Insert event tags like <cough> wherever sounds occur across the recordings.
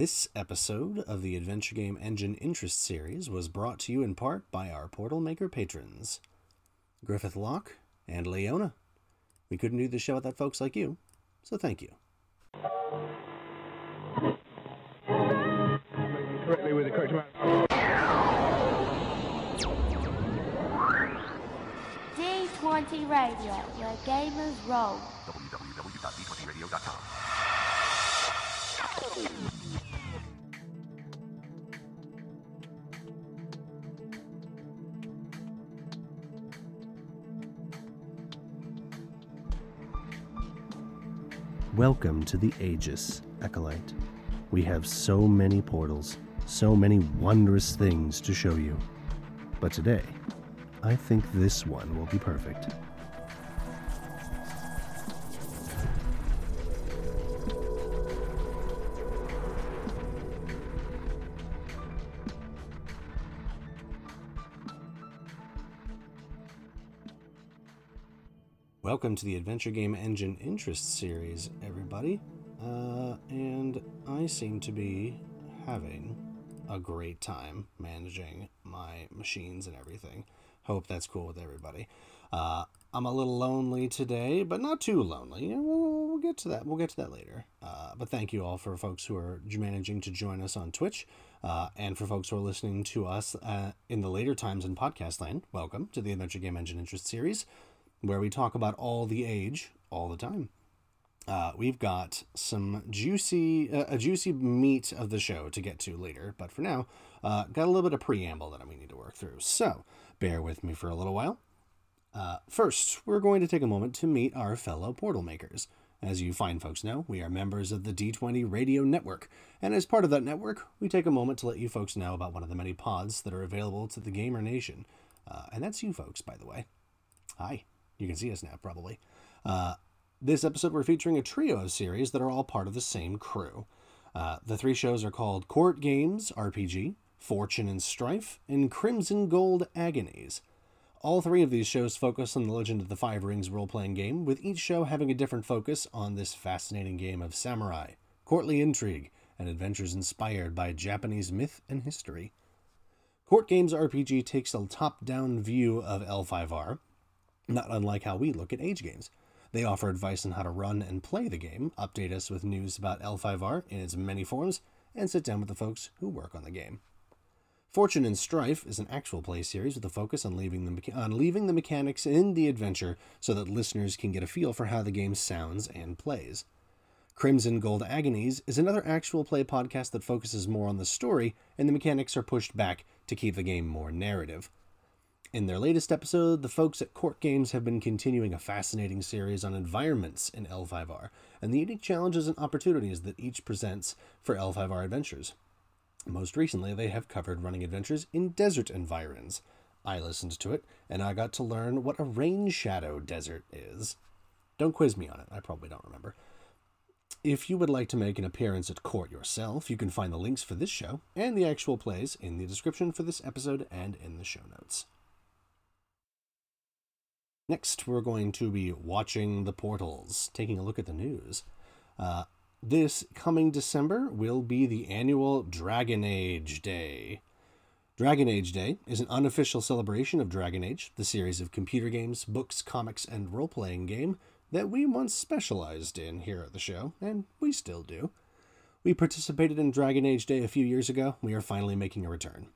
This episode of the Adventure Game Engine Interest Series was brought to you in part by our Portal Maker patrons, Griffith Locke and Leona. We couldn't do the show without folks like you, so thank you. correctly with the correct amount. D20 Radio, where gamers roll. Welcome to the AGEIS, Acolyte. We have so many portals, so many wondrous things to show you. But today, I think this one will be perfect. Welcome to the Adventure Game Engine Interest Series, everybody. Uh, and I seem to be having a great time managing my machines and everything. Hope that's cool with everybody. Uh, I'm a little lonely today, but not too lonely. We'll, we'll get to that. We'll get to that later. Uh, but thank you all for folks who are managing to join us on Twitch, uh, and for folks who are listening to us uh, in the later times in podcast land. Welcome to the Adventure Game Engine Interest Series, where we talk about all the age all the time. Uh, we've got some juicy, uh, a juicy meat of the show to get to later, but for now, uh, got a little bit of preamble that we need to work through. So bear with me for a little while. Uh, first, we're going to take a moment to meet our fellow portal makers. As you fine folks know, we are members of the D20 Radio Network, and as part of that network, we take a moment to let you folks know about one of the many pods that are available to the Gamer Nation. Uh, and that's you folks, by the way. Hi, you can see us now, probably. This episode, we're featuring a trio of series that are all part of the same crew. Uh, the three shows are called Court Games RPG, Fortune and Strife, and Crimson Gold Agonies. All three of these shows focus on the Legend of the Five Rings role playing game, with each show having a different focus on this fascinating game of samurai, courtly intrigue, and adventures inspired by Japanese myth and history. Court Games RPG takes a top down view of L5R, not unlike how we look at age games. They offer advice on how to run and play the game, update us with news about L5R in its many forms, and sit down with the folks who work on the game. Fortune and Strife is an actual play series with a focus on leaving the, mecha- on leaving the mechanics in the adventure so that listeners can get a feel for how the game sounds and plays. Crimson Gold Agonies is another actual play podcast that focuses more on the story, and the mechanics are pushed back to keep the game more narrative. In their latest episode, the folks at Court Games have been continuing a fascinating series on environments in L5R and the unique challenges and opportunities that each presents for L5R adventures. Most recently, they have covered running adventures in desert environs. I listened to it, and I got to learn what a rain shadow desert is. Don't quiz me on it, I probably don't remember. If you would like to make an appearance at court yourself, you can find the links for this show and the actual plays in the description for this episode and in the show notes. Next, we're going to be watching the portals, taking a look at the news. Uh, this coming December will be the annual Dragon Age Day. Dragon Age Day is an unofficial celebration of Dragon Age, the series of computer games, books, comics, and role playing game that we once specialized in here at the show, and we still do. We participated in Dragon Age Day a few years ago. We are finally making a return.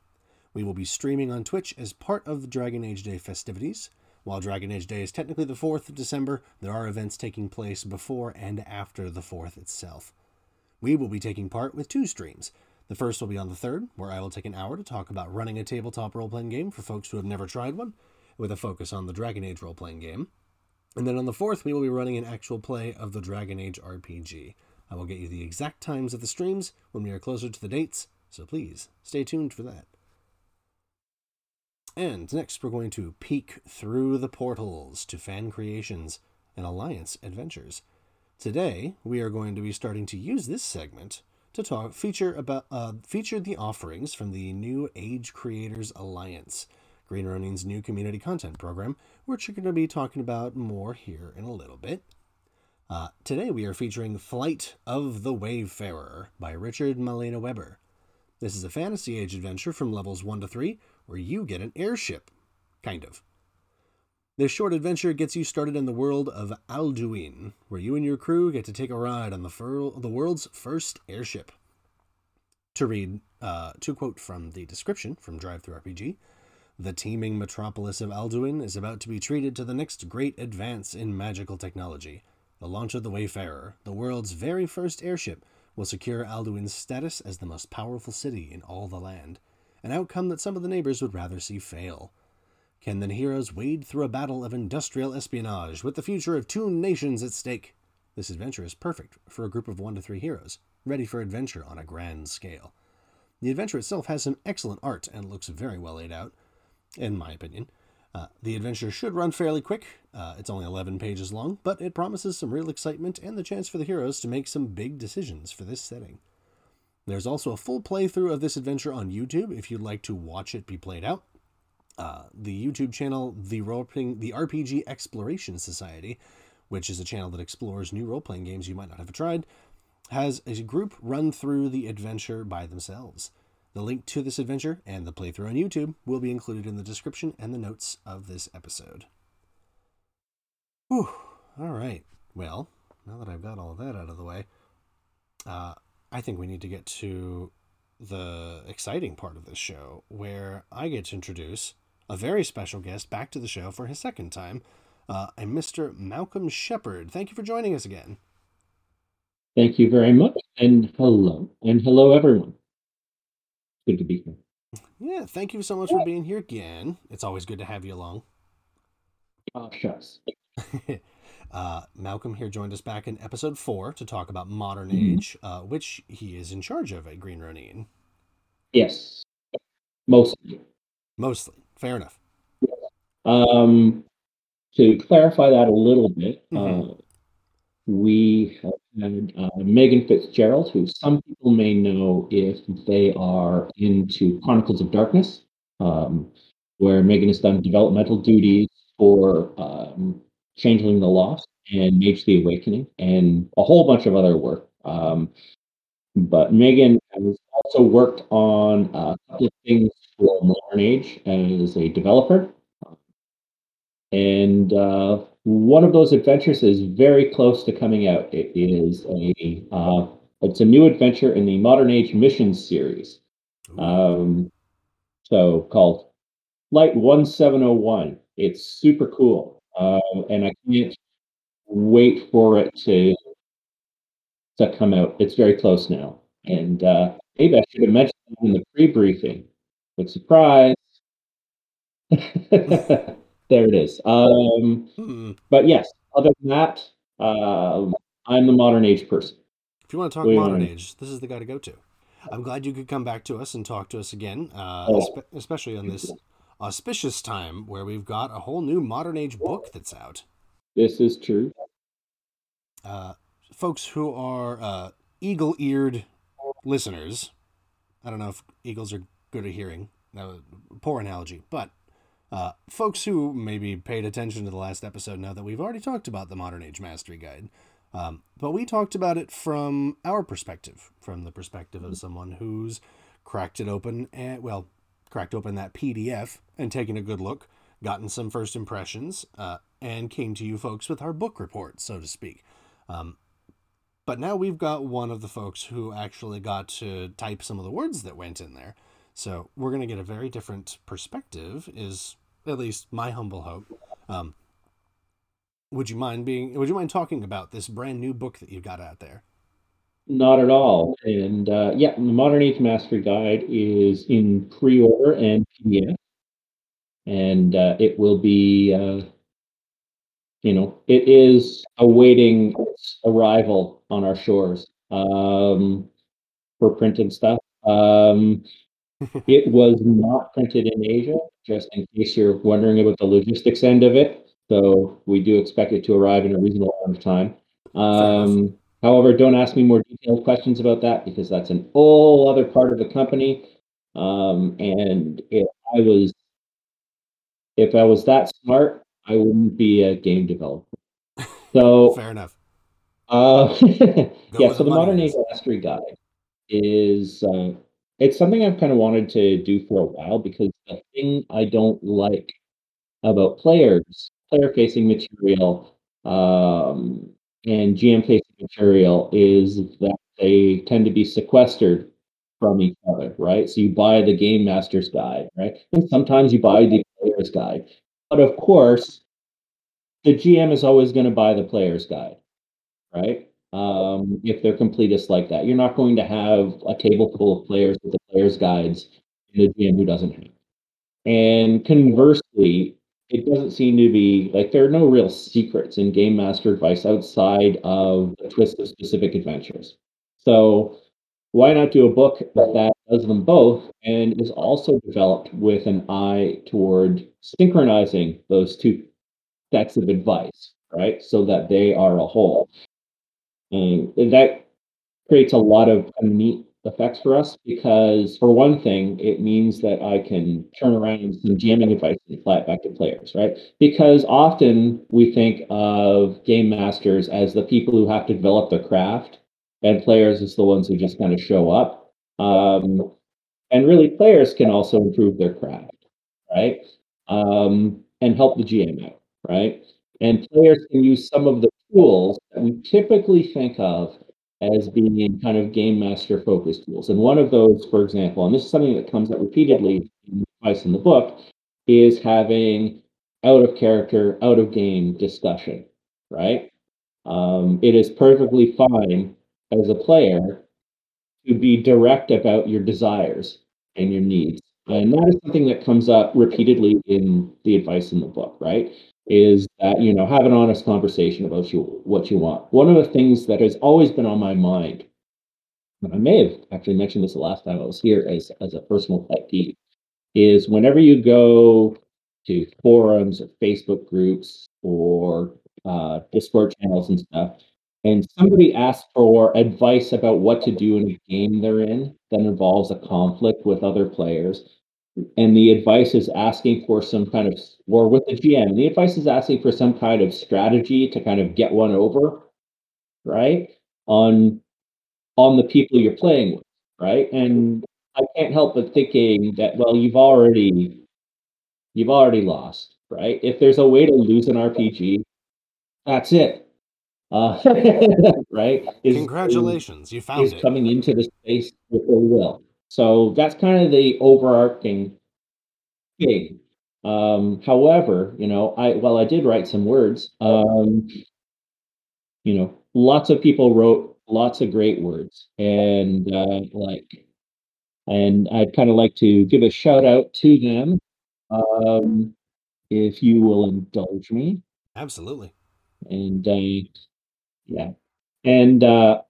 We will be streaming on Twitch as part of the Dragon Age Day festivities. While Dragon Age Day is technically the 4th of December, there are events taking place before and after the 4th itself. We will be taking part with two streams. The first will be on the 3rd, where I will take an hour to talk about running a tabletop role playing game for folks who have never tried one, with a focus on the Dragon Age role playing game. And then on the 4th, we will be running an actual play of the Dragon Age RPG. I will get you the exact times of the streams when we are closer to the dates, so please stay tuned for that. And next, we're going to peek through the portals to fan creations and alliance adventures. Today, we are going to be starting to use this segment to talk feature about uh, feature the offerings from the New Age Creators Alliance, Green Ronin's new community content program, which we're going to be talking about more here in a little bit. Uh, today we are featuring Flight of the Wayfarer by Richard Malena Weber. This is a fantasy age adventure from levels 1 to 3 where you get an airship. Kind of. This short adventure gets you started in the world of Alduin, where you and your crew get to take a ride on the, the world's first airship. To read, uh, to quote from the description from DriveThru RPG, the teeming metropolis of Alduin is about to be treated to the next great advance in magical technology. The launch of the Wayfarer, the world's very first airship, will secure Alduin's status as the most powerful city in all the land, an outcome that some of the neighbors would rather see fail. Can the heroes wade through a battle of industrial espionage with the future of two nations at stake? This adventure is perfect for a group of one to three heroes, ready for adventure on a grand scale. The adventure itself has some excellent art and looks very well laid out, in my opinion. Uh, the adventure should run fairly quick. Uh, it's only 11 pages long, but it promises some real excitement and the chance for the heroes to make some big decisions for this setting. There's also a full playthrough of this adventure on YouTube if you'd like to watch it be played out uh, the YouTube channel, the the RPG Exploration Society, which is a channel that explores new role playing games you might not have tried, has a group run through the adventure by themselves. The link to this adventure and the playthrough on YouTube will be included in the description and the notes of this episode. Whew. All right. Well, now that I've got all of that out of the way, uh, I think we need to get to the exciting part of this show where I get to introduce a very special guest back to the show for his second time, uh, and Mr. Malcolm Sheppard. Thank you for joining us again. Thank you very much, and hello, and hello, everyone. Good to be here. Yeah, thank you so much for being here again. It's always good to have you along. Oh, shucks. <laughs> uh, Malcolm here joined us back in episode four to talk about Modern Mhm. Age, uh, which he is in charge of at Green Ronin. Yes, mostly. Mostly. Fair enough. Um, to clarify that a little bit, Mhm. uh, we have had uh, Megan Fitzgerald, who some people may know if they are into Chronicles of Darkness, um, where Megan has done developmental duties for um, Changeling the Lost and Mage the Awakening, and a whole bunch of other work. Um, but Megan has also worked on a couple of things for Modern Age as a developer. And uh, one of those adventures is very close to coming out. It is a uh, it's a new adventure in the Modern Age Missions series. Um, so called Flight 1701. It's super cool. Uh, and I can't wait for it to to come out. It's very close now. And uh, maybe I should have mentioned in the pre-briefing. But surprise. <laughs> there it is. Um, Hmm. but yes, other than that, um, I'm the modern age person. If you want to talk you modern age, this is the guy to go to. I'm glad you could come back to us and talk to us again, uh, Oh. espe- especially on this auspicious time where we've got a whole new modern age book that's out. This is true. Uh, folks who are uh, eagle eared listeners, I don't know if eagles are good at hearing, that was a poor analogy, but uh, folks who maybe paid attention to the last episode know that we've already talked about the Modern Age Mastery Guide. Um, but we talked about it from our perspective, from the perspective of someone who's cracked it open and, well, cracked open that PDF and taken a good look, gotten some first impressions, uh, and came to you folks with our book report, so to speak. Um, but now we've got one of the folks who actually got to type some of the words that went in there. So we're going to get a very different perspective, is at least my humble hope. Um, would you mind being? Would you mind talking about this brand new book that you've got out there? Not at all. And uh, yeah, the Modern Age Mastery Guide is in pre-order and PDF, and uh, it will be, uh, you know, it is awaiting its arrival on our shores um, for printed stuff. Um, <laughs> it was not printed in Asia, just in case you're wondering about the logistics end of it. So we do expect it to arrive in a reasonable amount of time. Um, however, don't ask me more detailed questions about that because that's an whole other part of the company. Um, and if I was, if I was that smart, I wouldn't be a game developer. So <laughs> Fair enough. Uh, <laughs> yeah, so the Modern Age. Mastery Guide is uh, it's something I've kind of wanted to do for a while because the thing I don't like about players, player-facing material, um, and GM-facing material is that they tend to be sequestered from each other, right? So you buy the Game Master's Guide, right? And sometimes you buy the Player's Guide. But of course, the GM is always going to buy the Player's Guide, right? Um, if they're completists like that, you're not going to have a table full of players with the players' guides and a GM who doesn't have. And conversely, it doesn't seem to be like there are no real secrets in game master advice outside of the twist of specific adventures. So why not do a book that does them both and is also developed with an eye toward synchronizing those two sets of advice, right? So that they are a whole. And that creates a lot of neat effects for us because for one thing, it means that I can turn around some GMing advice and apply it back to players, right? Because often we think of game masters as the people who have to develop the craft, and players as the ones who just kind of show up. Um, and really, players can also improve their craft, right? Um, and help the GM out, right? And players can use some of the tools that we typically think of as being kind of game master focused tools. And one of those, for example, and this is something that comes up repeatedly advice in the book, is having out of character, out of game discussion, right? Um, it is perfectly fine as a player to be direct about your desires and your needs. And that is something that comes up repeatedly in the advice in the book, right? Is that, you know, have an honest conversation about you, what you want. One of the things that has always been on my mind, and I may have actually mentioned this the last time I was here as, as a personal pet peeve, is whenever you go to forums or Facebook groups or uh, Discord channels and stuff, and somebody asks for advice about what to do in a game they're in that involves a conflict with other players, and the advice is asking for some kind of, or with the GM, the advice is asking for some kind of strategy to kind of get one over, right? On on the people you're playing with, right? And I can't help but thinking that, well, you've already you've already lost, right? If there's a way to lose an RPG, that's it. Uh, <laughs> right? Is, Congratulations, you found is it. coming into the space with their will. So that's kind of the overarching thing. Um, however, you know, I while I did write some words, um, you know, lots of people wrote lots of great words, and uh, like, and I'd kind of like to give a shout out to them, um, if you will indulge me. Absolutely. And uh, yeah, and uh,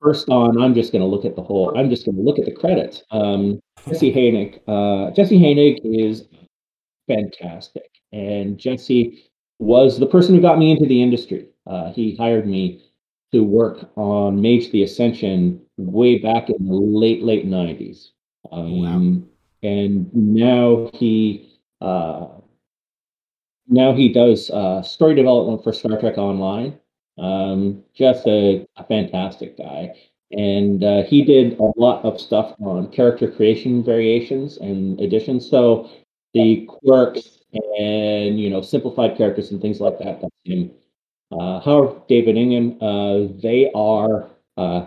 first on, I'm just going to look at the whole. I'm just going to look at the credits. Um, Jesse Heinig. Uh, Jesse Heinig is fantastic, and Jesse was the person who got me into the industry. Uh, he hired me to work on Mage the Ascension way back in the late late '90s, um, Wow. and now he uh, now he does uh, story development for Star Trek Online. Um, just a, a fantastic guy. And uh, he did a lot of stuff on character creation variations and additions. So the quirks and you know simplified characters and things like that. That's him. Uh, Howard David Ingham. Uh, they are uh,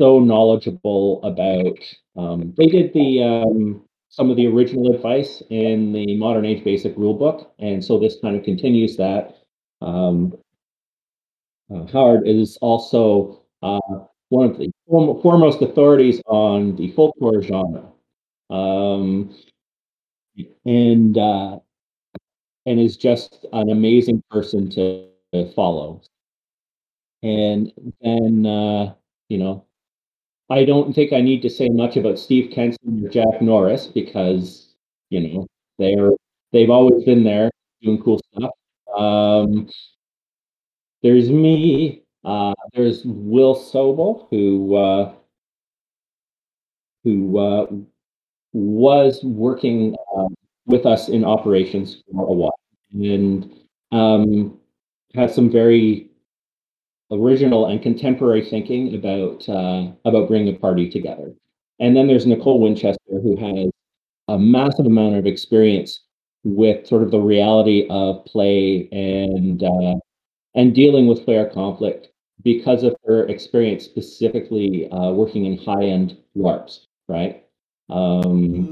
so knowledgeable about. Um, they did the um, some of the original advice in the Modern Age Basic Rulebook, and so this kind of continues that. Um, uh, Howard is also uh, one of the foremost authorities on the folklore genre, um, and uh, and is just an amazing person to, to follow. And then uh, you know, I don't think I need to say much about Steve Kenson or Jack Norris because you know they're they've always been there doing cool stuff. Um, there's me. Uh, there's Will Sobel, who uh, who uh, was working uh, with us in operations for a while, and um, has some very original and contemporary thinking about uh, about bringing a party together. And then there's Nicole Winchester, who has a massive amount of experience with sort of the reality of play and uh, and dealing with player conflict because of her experience specifically uh, working in high end LARPs, right? Um,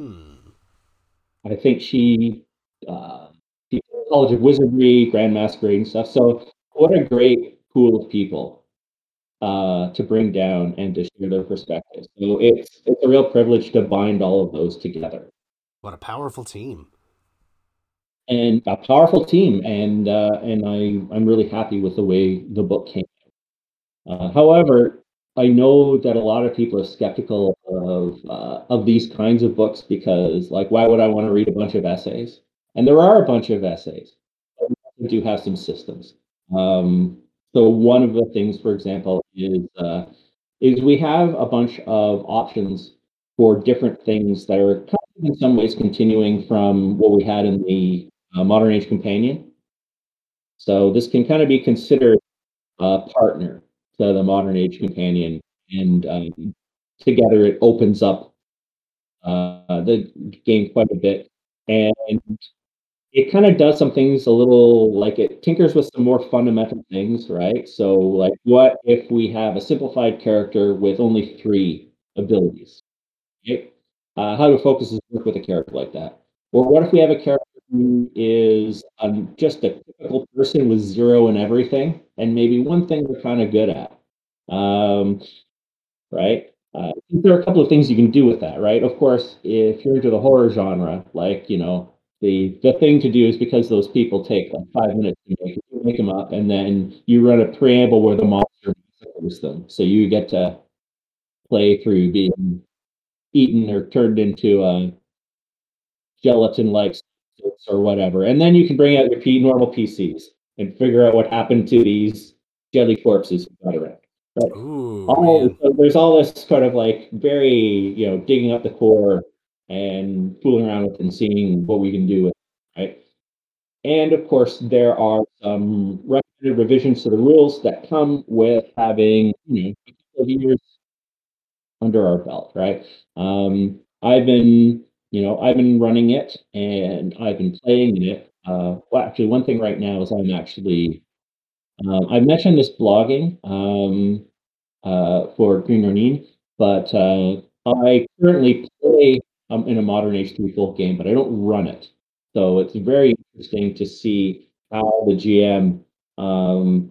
Hmm. I think she, uh, she College of Wizardry, Grand Masquerade, and stuff. So, what a great pool of people uh, to bring down and to share their perspectives. So it's it's a real privilege to bind all of those together. What a powerful team. And a powerful team and uh, and I I'm really happy with the way the book came. Uh, however, I know that a lot of people are skeptical of uh, of these kinds of books because like why would I want to read a bunch of essays? And there are a bunch of essays. We do have some systems. Um, so one of the things, for example, is uh, is we have a bunch of options for different things that are kind of in some ways continuing from what we had in the uh, modern age companion. So this can kind of be considered a partner to the modern age companion, and um, together it opens up uh, the game quite a bit, and it kind of does some things a little like it tinkers with some more fundamental things, right? So like, what if we have a simplified character with only three abilities? Right? Uh, how do focuses work with a character like that? Or what if we have a character is um, just a typical person with zero in everything, and maybe one thing they're kind of good at, um, right? Uh, there are a couple of things you can do with that, right? Of course, if you're into the horror genre, like you know, the the thing to do is because those people take like five minutes to make make them up, and then you run a preamble where the monster massacres them, so you get to play through being eaten or turned into a gelatin or whatever. And then you can bring out your P normal PCs and figure out what happened to these jelly corpses got around. Right. Ooh. All, so there's all this kind of like very, you know, digging up the core and fooling around with and seeing what we can do with it, right? And of course, there are some recommended revisions to the rules that come with having, you know, a couple of years under our belt, right? Um, I've been, you know, I've been running it and I've been playing it. Uh, well, actually, one thing right now is I'm actually, um, I mentioned this blogging um, uh, for Green Ronin, but uh, I currently play um, in a modern H3 full game, but I don't run it. So it's very interesting to see how the GM um,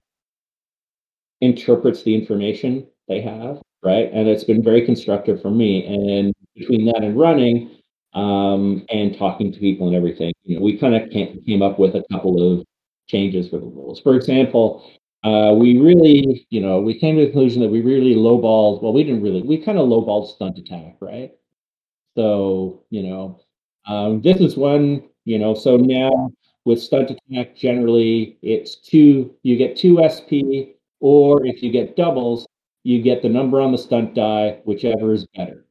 interprets the information they have, right? And it's been very constructive for me. And between that and running, um, and talking to people and everything, you know, we kind of came up with a couple of changes for the rules. For example, uh, we really, you know, we came to the conclusion that we really lowballed. Well, we didn't really. We kind of lowballed stunt attack, right? So, you know, um, this is one. You know, so now with stunt attack, generally it's two. You get two SP, or if you get doubles, you get the number on the stunt die, whichever is better.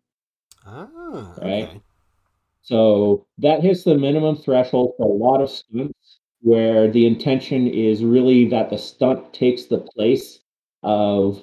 Ah, Right. okay. So that hits the minimum threshold for a lot of stunts where the intention is really that the stunt takes the place of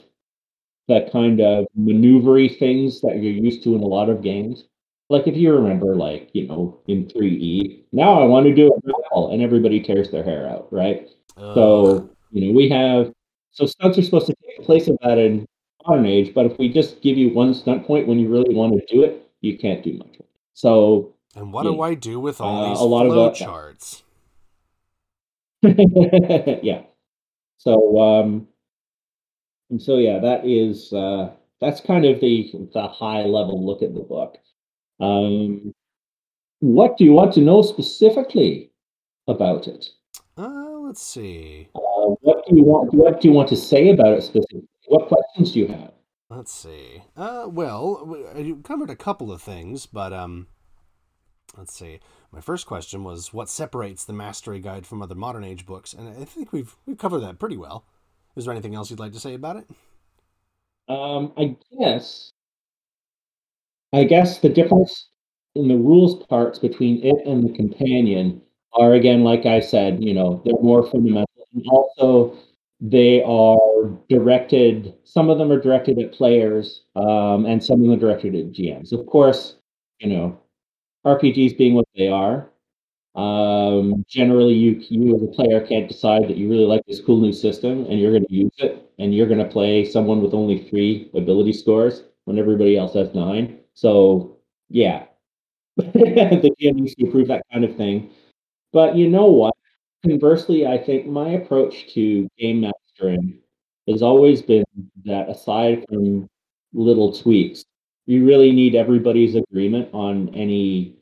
the kind of maneuvery things that you're used to in a lot of games. Like if you remember, like, you know, in 3E, now I want to do a grapple and everybody tears their hair out, right? Ugh. So, you know, we have so stunts are supposed to take the place of that in modern age, but if we just give you one stunt point when you really want to do it, you can't do much. So and what you do I do with all uh, these a lot of flow the- charts? <laughs> yeah. So um and so yeah, that is uh that's kind of the the high level look at the book. Um what do you want to know specifically about it? Uh, let's see. Uh, what do you want what do you want to say about it specifically? What questions do you have? Let's see. Uh, well, we- uh, you covered a couple of things, but um, let's see. My first question was what separates the Mastery Guide from other modern age books, and I think we've we've covered that pretty well. Is there anything else you'd like to say about it? Um, I guess, I guess the difference in the rules parts between it and the companion are again, like I said, you know, they're more fundamental and also they are directed. Some of them are directed at players, um, and some of them are directed at GMs. Of course, you know, RPGs being what they are, um, generally you you as a player can't decide that you really like this cool new system and you're going to use it, and you're going to play someone with only three ability scores when everybody else has nine. So yeah, <laughs> the GM needs to approve that kind of thing. But you know what? Conversely, I think my approach to game mastering has always been that aside from little tweaks, you really need everybody's agreement on any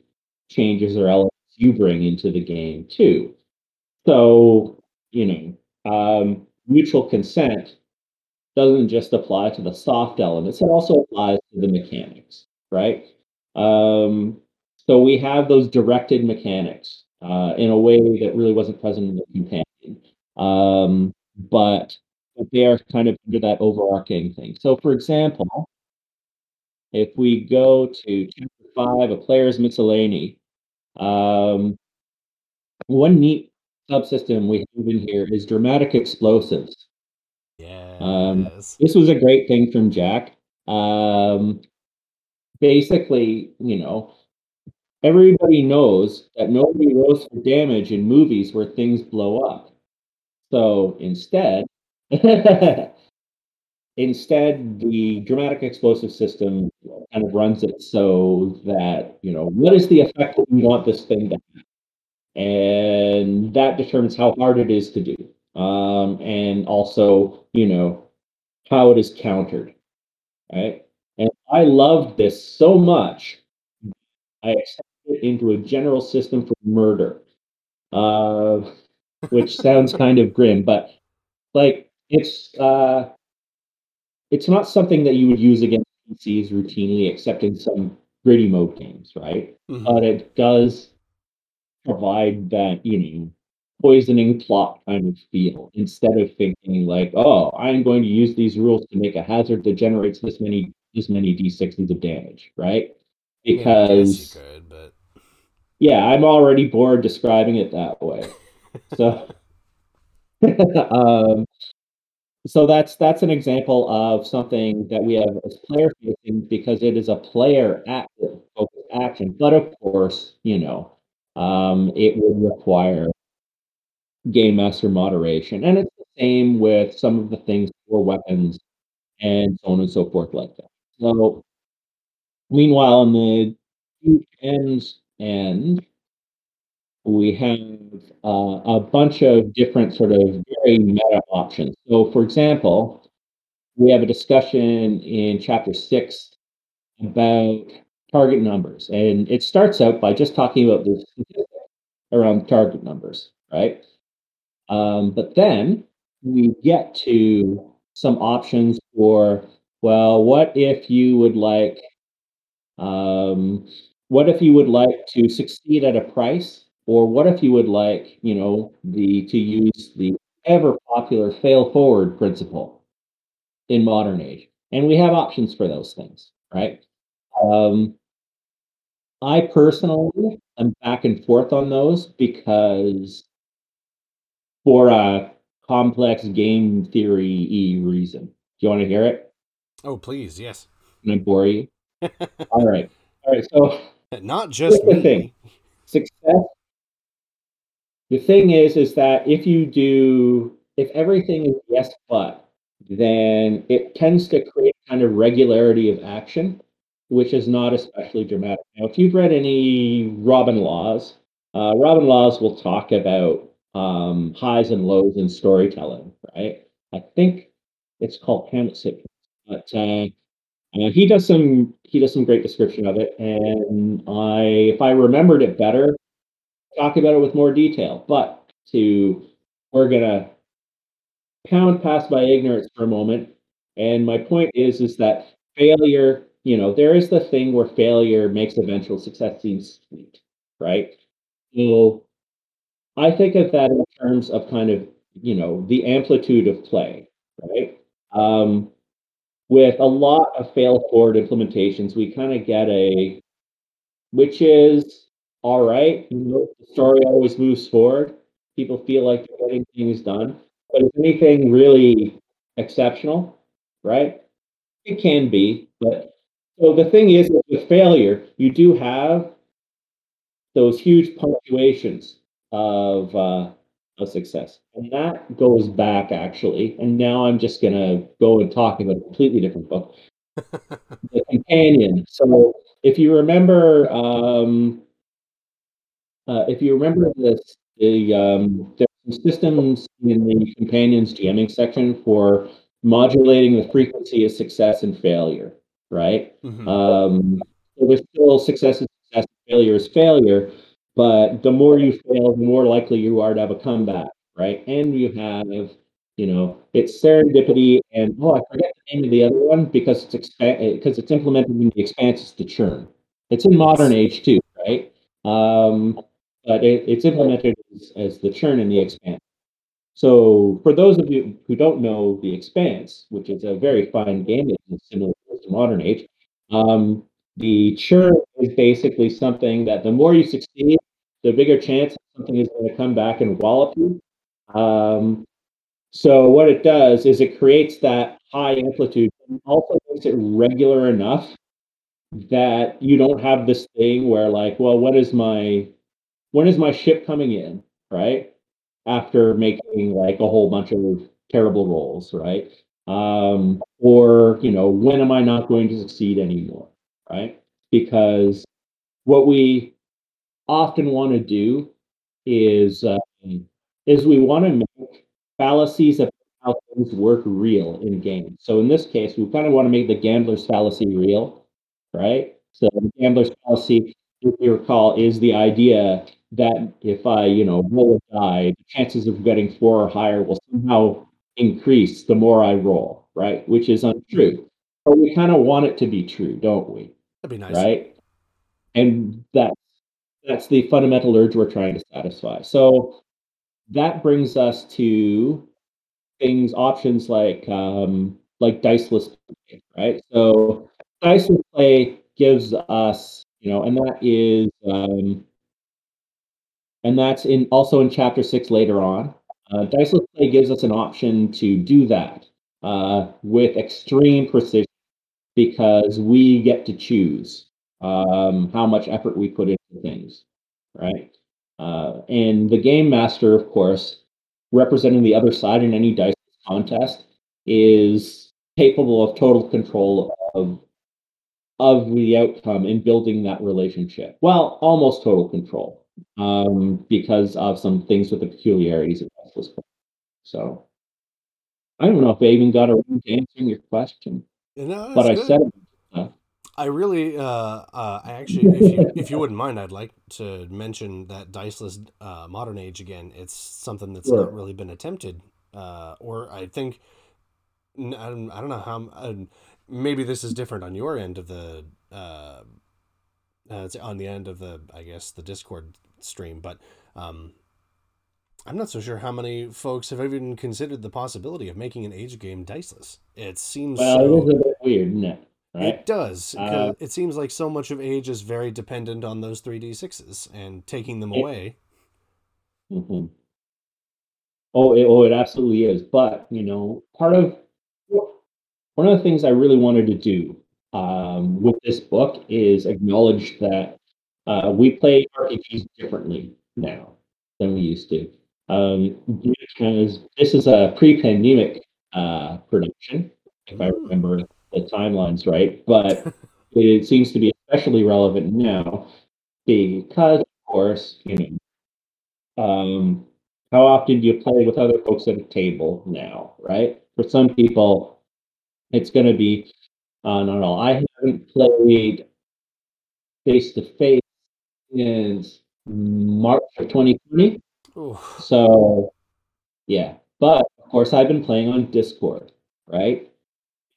changes or elements you bring into the game too. So, you know, um, mutual consent doesn't just apply to the soft elements, it also applies to the mechanics, right? Um, so we have those directed mechanics uh, in a way that really wasn't present in the companion. Um, but, but they are kind of under that overarching thing. So, for example, if we go to chapter five, a player's miscellany, um, one neat subsystem we have in here is dramatic explosives. Um, this was a great thing from Jack. Um, basically, you know, everybody knows that nobody rolls for damage in movies where things blow up. So instead, <laughs> instead, the dramatic explosive system kind of runs it so that, you know, what is the effect that we want this thing to have? And that determines how hard it is to do. Um, and also, you know, how it is countered. Right. And I loved this so much, I into a general system for murder. Uh, which sounds <laughs> kind of grim, but like it's uh it's not something that you would use against PCs routinely, except in some gritty mode games, right? Mhm. But it does provide that, you know, poisoning plot kind of feel instead of thinking like, oh, I'm going to use these rules to make a hazard that generates this many this many d60s of damage, right? I mean, I guess Because you could, but yeah, I'm already bored describing it that way. <laughs> So <laughs> um so that's that's an example of something that we have as player facing because it is a player active focused action. But of course, you know, um, it would require game master moderation, and it's the same with some of the things for weapons and so on and so forth like that. So meanwhile, on the ends end, we have uh, a bunch of different sort of very meta options. So, for example, we have a discussion in chapter six about target numbers, and it starts out by just talking about the around target numbers, right? Um, but then we get to some options for, well, what if you would like, um, what if you would like to succeed at a price, or what if you would like, you know, the to use the ever popular fail forward principle in modern age, and we have options for those things, right? Um, I personally am back and forth on those because for a complex game theory reason. Do you want to hear it? oh, please, yes. Can I bore you? <laughs> All right. All right. So Not just Here's the me. thing. success. The thing is, is that if you do, if everything is yes but, then it tends to create kind of regularity of action, which is not especially dramatic. Now, if you've read any Robin Laws, uh, Robin Laws will talk about um, highs and lows in storytelling, right? I think it's called Hamlet but uh, uh, he does some he does some great description of it, and I, if I remembered it better, talk about it with more detail. But to we're gonna pound past my ignorance for a moment, and my point is is that failure, you know, there is the thing where failure makes eventual success seem sweet, right? So I think of that in terms of kind of you know the amplitude of play, right? Um, with a lot of fail forward implementations, we kind of get a which is all right. The story always moves forward. People feel like they're getting things done. But is anything really exceptional? Right? It can be, but so the thing is with failure, you do have those huge punctuations of uh, of success, and that goes back actually. And now I'm just gonna go and talk about a completely different book, <laughs> the companion. So if you remember, um, uh, if you remember this, the um, there's some systems in the companions GMing section for modulating the frequency of success and failure, right? Mhm. Um, so there's still success is success, failure is failure, but the more you fail, the more likely you are to have a comeback, right? And you have, you know, it's serendipity and oh, I forget the name of the other one because it's expa- because it's implemented in the expanse. It's the churn. It's in modern age too, right? Um, but it, it's implemented as, as the churn in the expanse. So for those of you who don't know The Expanse, which is a very fine game, it's similar to Modern Age, um, the churn is basically something that the more you succeed, the bigger chance something is going to come back and wallop you. Um, so what it does is it creates that high amplitude and also makes it regular enough that you don't have this thing where like, well, when is my when is my ship coming in, right? After making like a whole bunch of terrible rolls, right? Um, or you know, when am I not going to succeed anymore, right? Because what we often want to do is um, is we want to make fallacies of how things work real in games. So in this case, we kind of want to make the gambler's fallacy real, right? So the gambler's fallacy, if you recall, is the idea that if I, you know, roll a die, the chances of getting four or higher will somehow increase the more I roll, right? Which is untrue. But we kind of want it to be true, don't we? That'd be nice. Right? And that that's the fundamental urge we're trying to satisfy. So that brings us to things options like um, like diceless play, right? So diceless play gives us, you know, and that is um, and that's in also in chapter six later on. Uh, diceless play gives us an option to do that uh, with extreme precision because we get to choose um, how much effort we put into things, right? Uh, and the game master, of course, representing the other side in any dice contest, is capable of total control of of the outcome in building that relationship. Well, almost total control, um, because of some things with the peculiarities of play. So I don't know if I even got around to answering your question, No, but I said it. I really, uh, uh, I actually, if you if you wouldn't mind, I'd like to mention that diceless uh, modern age again. It's something that's Sure. not really been attempted, uh, or I think I don't, I don't know how. Uh, maybe this is different on your end of the, uh, uh, it's on the end of the, I guess, the Discord stream, but um, I'm not so sure how many folks have even considered the possibility of making an age game diceless. It seems Well, so. it is a bit weird, isn't it? Right? It does. Uh, it seems like so much of age is very dependent on those 3d6s and taking them It- away. hmm Oh, it, oh, it absolutely is. But you know, part of one of the things I really wanted to do um, with this book is acknowledge that uh, we play RPGs differently now than we used to. Um, because this is a pre-pandemic uh, production, if I Mm. remember the timelines right. But <laughs> it seems to be especially relevant now because, of course, you know, um, how often do you play with other folks at a table now, right? For some people, it's going to be, I uh, not no, I haven't played face to face since March of 2020. Ooh. So, yeah. But of course, I've been playing on Discord, right?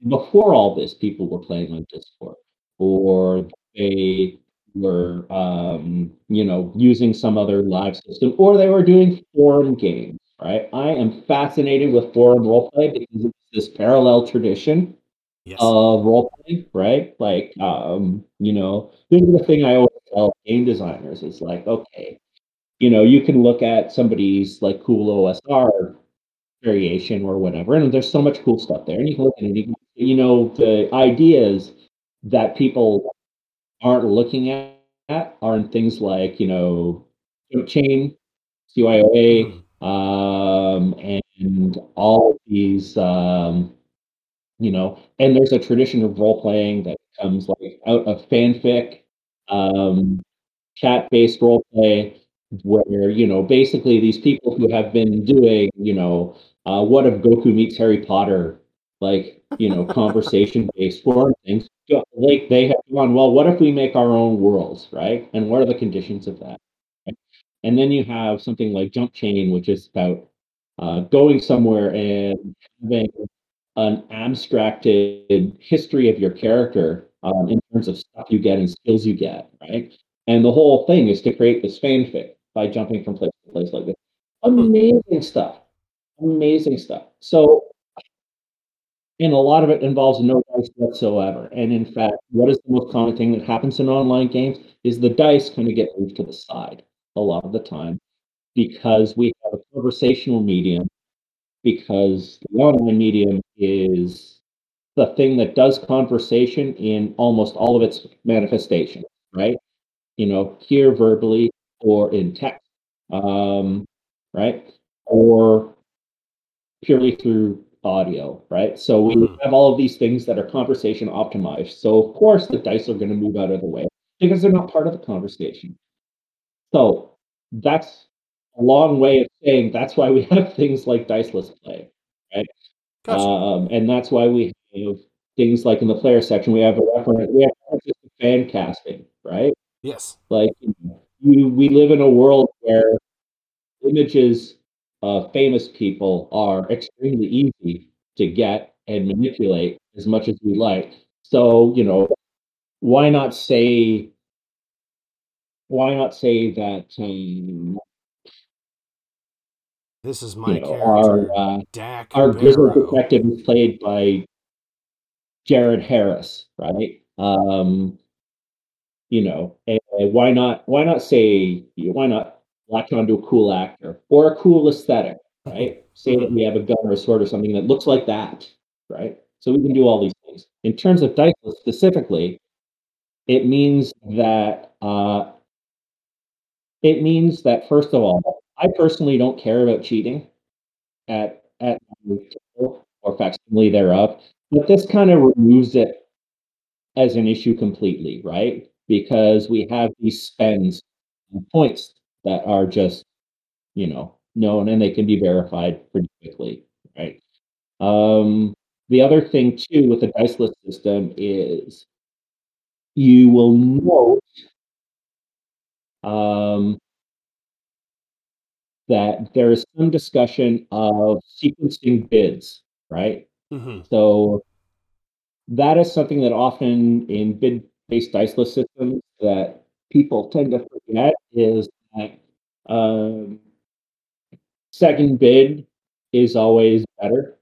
Before all this, people were playing on Discord, or they were, um, you know, using some other live system, or they were doing forum games, right? I am fascinated with forum roleplay because it's this parallel tradition Yes. of roleplay, right? Like, um, you know, this is the thing I always tell game designers is like, okay, you know, you can look at somebody's like cool OSR variation or whatever, and there's so much cool stuff there. And you can look at it, you, you know, the ideas that people aren't looking at are in things like, you know, chain, CYOA, Mhm. um, and all these, um, you know, and there's a tradition of role playing that comes like out of fanfic, um, chat-based role play, where you know basically these people who have been doing, you know, uh, what if Goku meets Harry Potter, like you know, conversation-based <laughs> forum things, like they have gone, well, what if we make our own worlds, right? And what are the conditions of that? right? And then you have something like Jump Chain, which is about uh, going somewhere and having an abstracted history of your character um, in terms of stuff you get and skills you get, right? And the whole thing is to create this fanfic by jumping from place to place like this. Amazing stuff. Amazing stuff. So, and a lot of it involves no dice whatsoever. And in fact, what is the most common thing that happens in online games is the dice kind of get moved to the side a lot of the time because we have a conversational medium because the online medium is the thing that does conversation in almost all of its manifestations, right? You know, here verbally or in text, um, right? Or purely through audio, right? So we Mhm. have all of these things that are conversation optimized. So of course the dice are going to move out of the way because they're not part of the conversation. So that's a long way of saying that's why we <laughs> have things like diceless play, right? Gotcha. Um, and that's why we have things like in the player section, we have a reference, we have fan casting, right? yes. Like you know, you, we live in a world where images of famous people are extremely easy to get and manipulate as much as we like. So, you know, why not say why not say that um, This is my you know our character, uh, Dak our grizzled detective is played by Jared Harris, right? Um, you know, and why not why not say why not latch onto a cool actor or a cool aesthetic, right? Say that we have a gun or a sword or something that looks like that, right? So we can do all these things. In terms of Diceless specifically, it means that uh, it means that first of all, I personally don't care about cheating at at or facsimile thereof, but this kind of removes it as an issue completely, right? Because we have these spends and points that are just, you know, known and they can be verified pretty quickly, right? Um, the other thing too with the diceless system is you will note um, that there is some discussion of sequencing bids, right? hmm So that is something that often in bid-based diceless systems that people tend to forget is um, second bid is always better,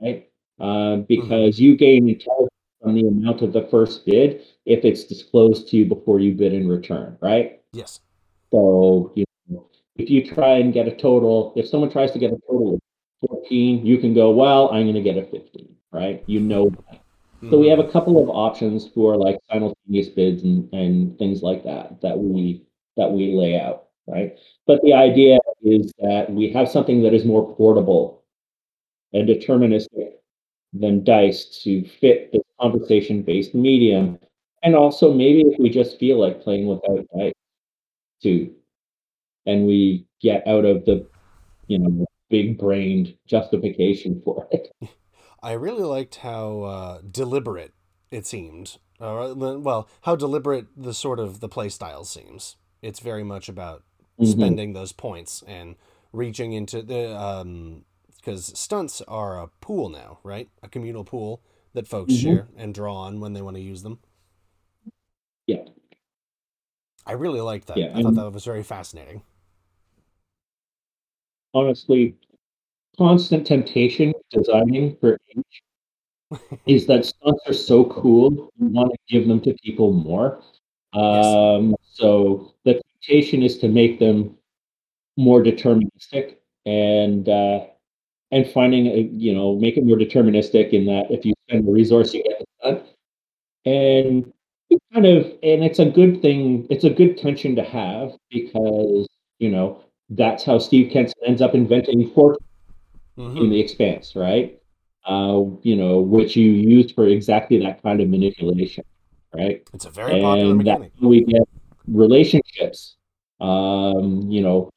right? Uh, because you gain intelligence from the amount of the first bid if it's disclosed to you before you bid in return, right? Yes. So you know, if you try and get a total, if someone tries to get a total of 14, you can go, well, I'm going to get a 15, right? You know that. So we have a couple of options for like simultaneous bids and, and things like that that we that we lay out, right? But the idea is that we have something that is more portable and deterministic than dice to fit this conversation-based medium. And also maybe if we just feel like playing without dice too, and we get out of the, you know, big brained justification for it. <laughs> I really liked how uh, deliberate it seemed. Uh, well, how deliberate the sort of the play style seems. It's very much about Mhm. spending those points and reaching into the um because stunts are a pool now, right? A communal pool that folks Mhm. share and draw on when they want to use them. Yeah. I really liked that. Yeah, I thought that was very fascinating. honestly, constant temptation designing for age is that stunts are so cool. You want to give them to people more. Um, so the temptation is to make them more deterministic and uh, and finding a, you know make it more deterministic in that if you spend the resource you get it done. And kind of and it's a good thing it's a good tension to have because you know that's how steve kenson ends up inventing fork hmm in the expanse right? Uh, you know which you use for exactly that kind of manipulation right? It's a very popular and that's mechanic. we get relationships um, you know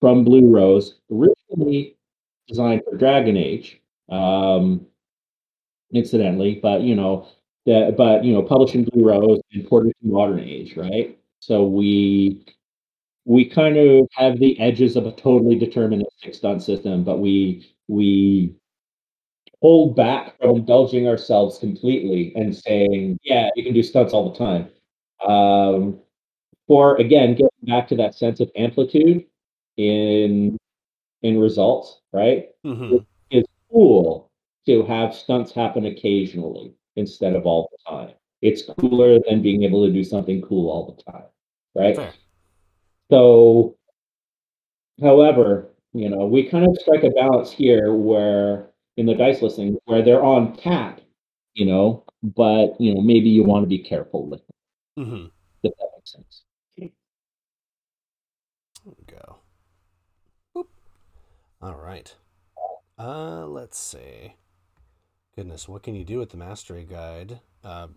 from blue rose originally designed for dragon age um, incidentally, but you know, that but you know, publishing Blue Rose and ported to modern age, right? So we we kind of have the edges of a totally deterministic stunt system, but we we hold back from indulging ourselves completely and saying, yeah, you can do stunts all the time. Um, for again, getting back to that sense of amplitude in in results, right? hmm It's cool to have stunts happen occasionally instead of all the time. It's cooler than being able to do something cool all the time, right? Fair. So, however, you know, we kind of strike a balance here where in the dice listing where they're on tap, you know, but you know, maybe you want to be careful with them, hmm if that makes sense. Go. Boop. All right. Uh, let's see. Goodness, what can you do with the mastery guide? Uh,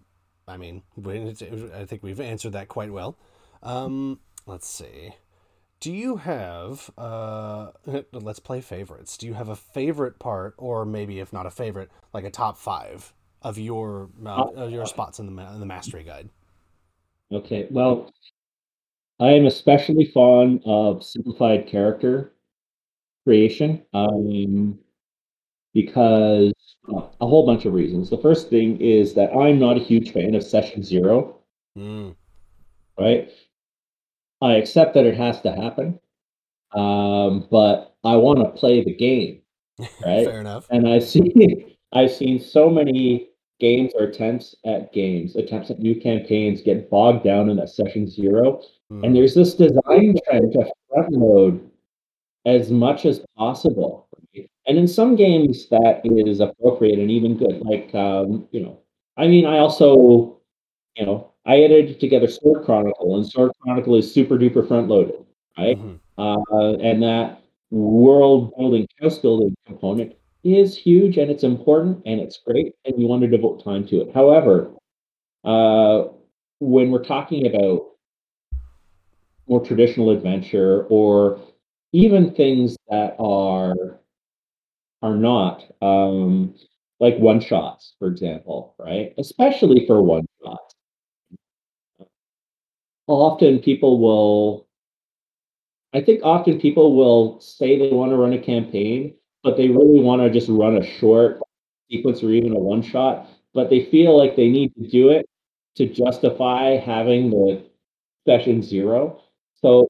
I mean, <laughs> I think we've answered that quite well. Um, let's see. Do you have uh <laughs> let's play favorites. Do you have a favorite part or maybe if not a favorite, like a top 5 of your uh, your spots in the in the mastery guide? Okay, well, I am especially fond of simplified character creation. Um, because uh, a whole bunch of reasons. The first thing is that I'm not a huge fan of session zero, Mm, right? I accept that it has to happen, um, but I want to play the game, <laughs> right? fair enough. And I've seen <laughs> I've seen so many games or attempts at games, attempts at new campaigns get bogged down in that session zero. And Mm, there's this design trend to front load as much as possible. And in some games that is appropriate and even good. Like um, you know, I mean, I also, you know, I edited together Sword Chronicle, and Sword Chronicle is super duper front loaded, right? mhm. Uh, and that world building, house building component is huge and it's important and it's great, and you want to devote time to it. However, uh, when we're talking about more traditional adventure or even things that are are not um, like one shots, for example, right? Especially for one shots. Often people will, I think often people will say they want to run a campaign, but they really want to just run a short sequence or even a one shot, but they feel like they need to do it to justify having the session zero. So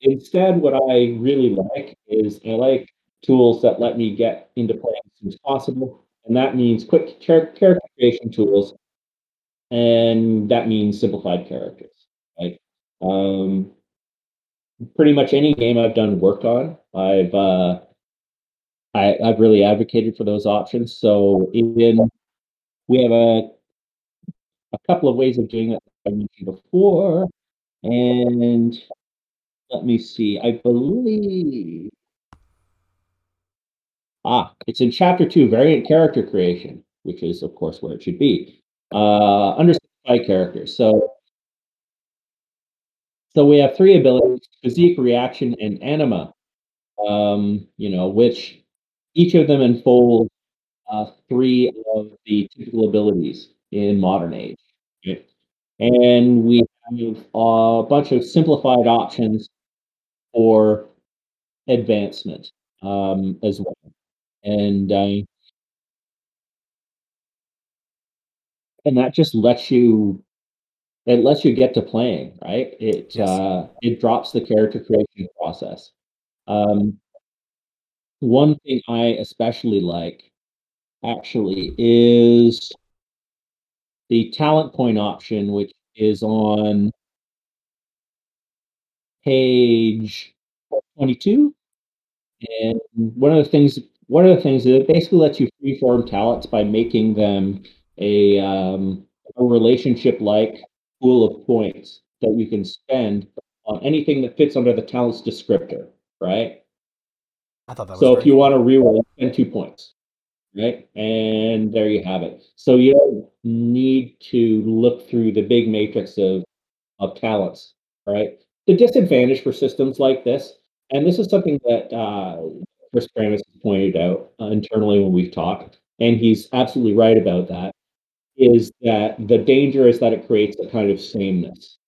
instead, what I really like is I like tools that let me get into play as soon as possible. And that means quick char- character creation tools, and that means simplified characters. Right? Um, pretty much any game I've done work on, I've uh, I, I've really advocated for those options. So we have a a couple of ways of doing it I mentioned before, and let me see. I believe ah, it's in chapter two, variant character creation, which is of course where it should be. Uh, under characters. So so we have three abilities: physique, reaction, and anima. Um, you know, which each of them unfold uh, three of the typical abilities in modern age. And we have a bunch of simplified options for advancement um, as well. And uh, and that just lets you it lets you get to playing, right? It Yes. uh, it drops the character creation process. Um, one thing I especially like actually is the talent point option, which is on page 22. And one of the things one of the things that it basically lets you freeform talents by making them a um, a relationship like pool of points that you can spend on anything that fits under the talents descriptor, right? I thought that So if you want to reroll, spend two points, right? And there you have it. So you don't need to look through the big matrix of of talents, right? The disadvantage for systems like this, and this is something that uh, Chris Pramas has pointed out uh, internally when we've talked, and he's absolutely right about that, is that the danger is that it creates a kind of sameness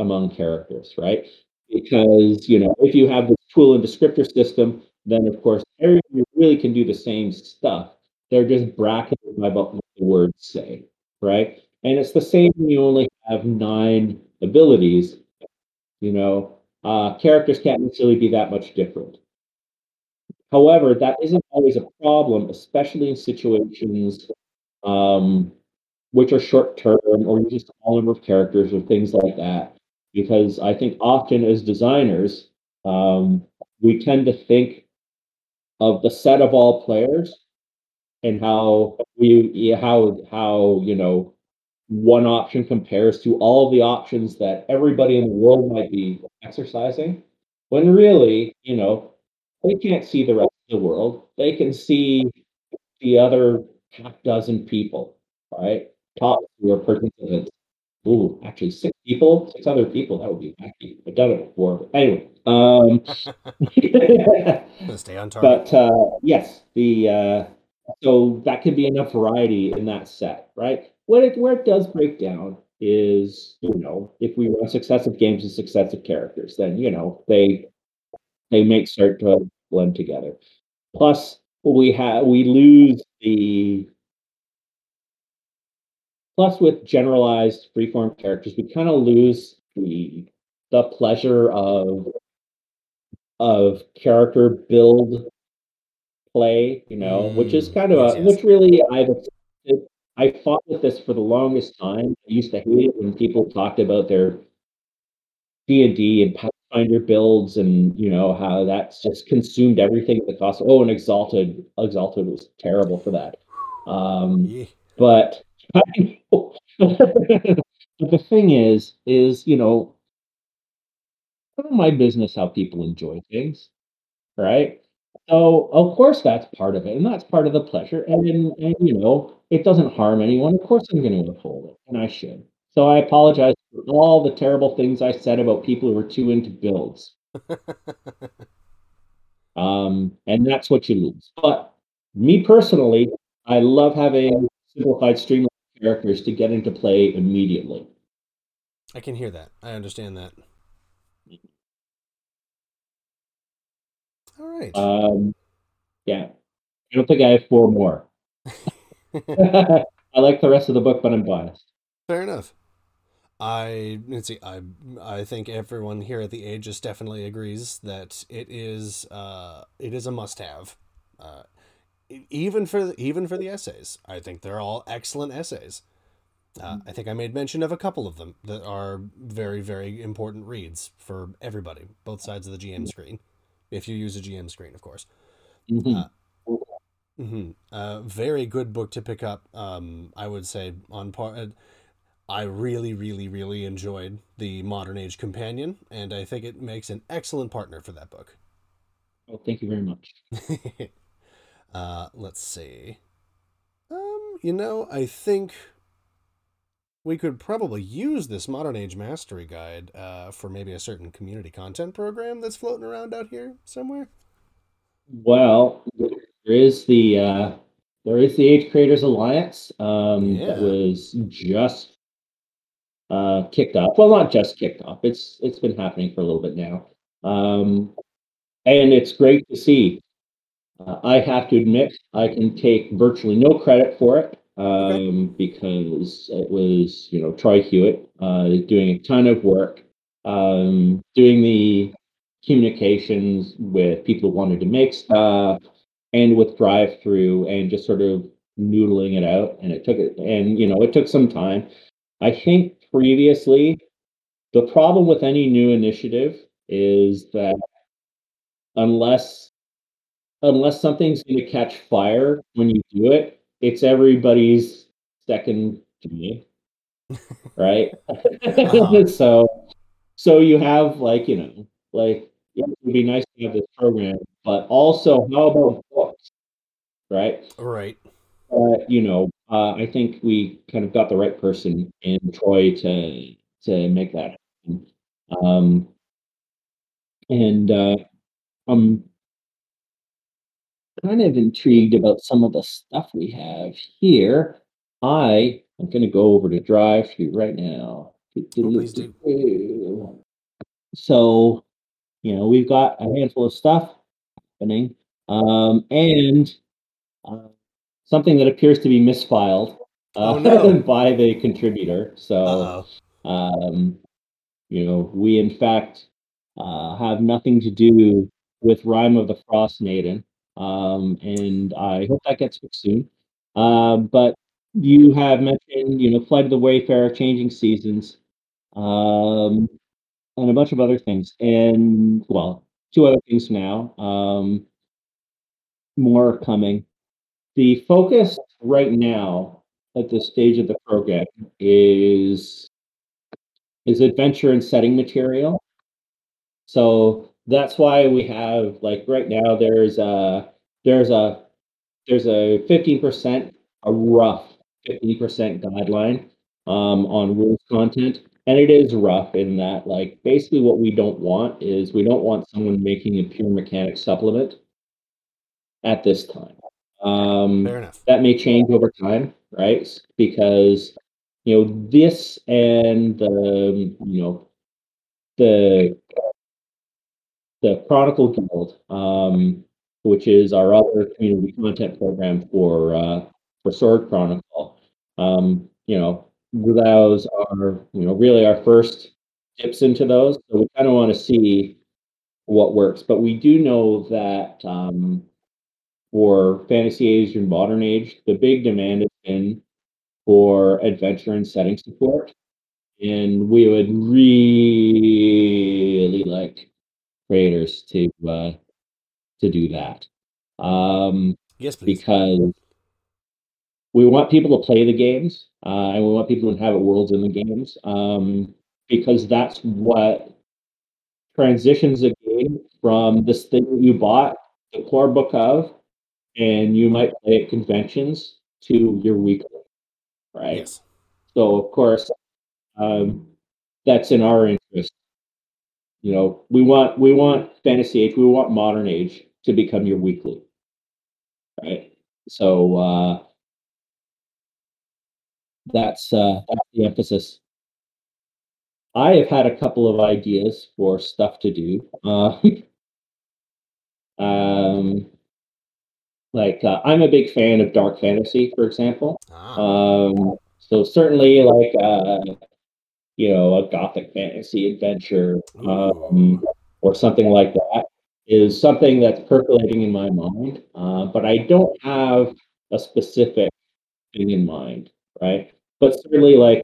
among characters, right? Because, you know, if you have this tool and descriptor system, then of course everybody really can do the same stuff. They're just bracketed by what the words say, right? And it's the same when you only have nine abilities, you know, uh, characters can't necessarily be that much different. However, that isn't always a problem, especially in situations um, which are short term or use a number of characters or things like that. Because I think often as designers, um, we tend to think of the set of all players and how we how how you know one option compares to all the options that everybody in the world might be exercising. When really, you know, they can't see the rest of the world. They can see the other half dozen people, right? Top who are participants. Ooh, actually six people, six other people, that would be wacky. I've done it before. But anyway, um, <laughs> <laughs> stay on target. but uh, yes, the uh, so that can be enough variety in that set, right? What it where it does break down is, you know, if we run successive games with successive characters, then you know they they make start to blend together. Plus, we have we lose the plus with generalized freeform characters, we kind of lose the the pleasure of of character build play, you know, which is Mm, kind of yes, a yes. which really I've. I fought with this for the longest time. I used to hate it when people talked about their D and D and Pathfinder builds, and you know how that's just consumed everything at the cost. Oh, and Exalted, Exalted was terrible for that. Um, Yeah. but <laughs> but the thing is, is you know, none of my business how people enjoy things, right? So of course that's part of it, and that's part of the pleasure. And and, and you know, it doesn't harm anyone. Of course I'm going to uphold it, and I should. So I apologize for all the terrible things I said about people who are too into builds. <laughs> Um, and that's what you lose. But me personally, I love having simplified streamlined characters to get into play immediately. I can hear that. I understand that. All right. Um, yeah, I don't think I have four more. <laughs> <laughs> I like the rest of the book, but I'm biased. Fair enough. I let's see. I I think everyone here at the AGEIS definitely agrees that it is uh it is a must-have. Uh, e- even for the, even for the essays, I think they're all excellent essays. Uh, I think I made mention of a couple of them that are very very important reads for everybody, both sides of the GM screen, if you use a GM screen, of course. Mhm. hmm Uh, very good book to pick up. Um, I would say on par. uh, I really, really, really enjoyed the Modern Age Companion, and I think it makes an excellent partner for that book. Oh, thank you very much. <laughs> uh, let's see. Um, you know, I think we could probably use this Modern Age Mastery Guide uh, for maybe a certain community content program that's floating around out here somewhere. Well, there is the uh, there is the Age Creators Alliance um, that Yeah. was just uh, kicked off. Well, not just kicked off. It's it's been happening for a little bit now, um, and it's great to see. Uh, I have to admit, I can take virtually no credit for it um, because it was, you know, Troy Hewitt uh, doing a ton of work, um, doing the communications with people who wanted to make stuff and with DriveThru and just sort of noodling it out. And it took it, and, you know, it took some time. I think previously, the problem with any new initiative is that unless unless something's going to catch fire when you do it, it's everybody's second day, <laughs> right? Uh-huh. <laughs> so so you have like you know like yeah, it would be nice to have this program, but also how about books, right? Right. Uh, you know, uh, I think we kind of got the right person in Troy to to make that happen. Um, and uh, I'm kind of intrigued about some of the stuff we have here. I am going to go over to DriveThru right now. Oh. So, you know, we've got a handful of stuff happening, um, and uh, something that appears to be misfiled uh, Oh, <laughs> no. by the contributor. So, um, you know, we in fact uh, have nothing to do with Rhyme of the Frost Maiden, um, and I hope that gets fixed soon. Um, but you have mentioned, you know, Flight of the Wayfarer, Changing Seasons, um, and a bunch of other things, and well, two other things now. Um, more coming. The focus right now at this stage of the program is is adventure and setting material. So that's why we have like right now there's a there's a there's a 15% a rough 15% guideline um, on rules content. And it is rough in that like basically what we don't want is we don't want someone making a pure mechanic supplement at this time. Um, Fair enough. that may change over time right? Because you know this and the you know the the Chronicle Guild, um, which is our other community content program for uh, for Sword Chronicle. Um, you know, those are you know really our first dips into those. So we kind of want to see what works, but we do know that um, for Fantasy Age and Modern Age, the big demand has been for adventure and setting support, and we would really like creators to uh, to do that. Um, Yes, please. because we want people to play the games, uh, and we want people to inhabit worlds in the games, um, because that's what transitions a game from this thing that you bought the core book of, and you might play at conventions to your weekly, right? Yes. So of course, um, that's in our interest. You know, we want we want fantasy age, we want modern age to become your weekly, right? So uh, that's uh, that's the emphasis. I have had a couple of ideas for stuff to do. Uh, <laughs> um, like uh, I'm a big fan of dark fantasy, for example. Ah. Um, so certainly, like uh, you know, a gothic fantasy adventure, um, or something like that, is something that's percolating in my mind. Uh, but I don't have a specific thing in mind, right? But certainly, like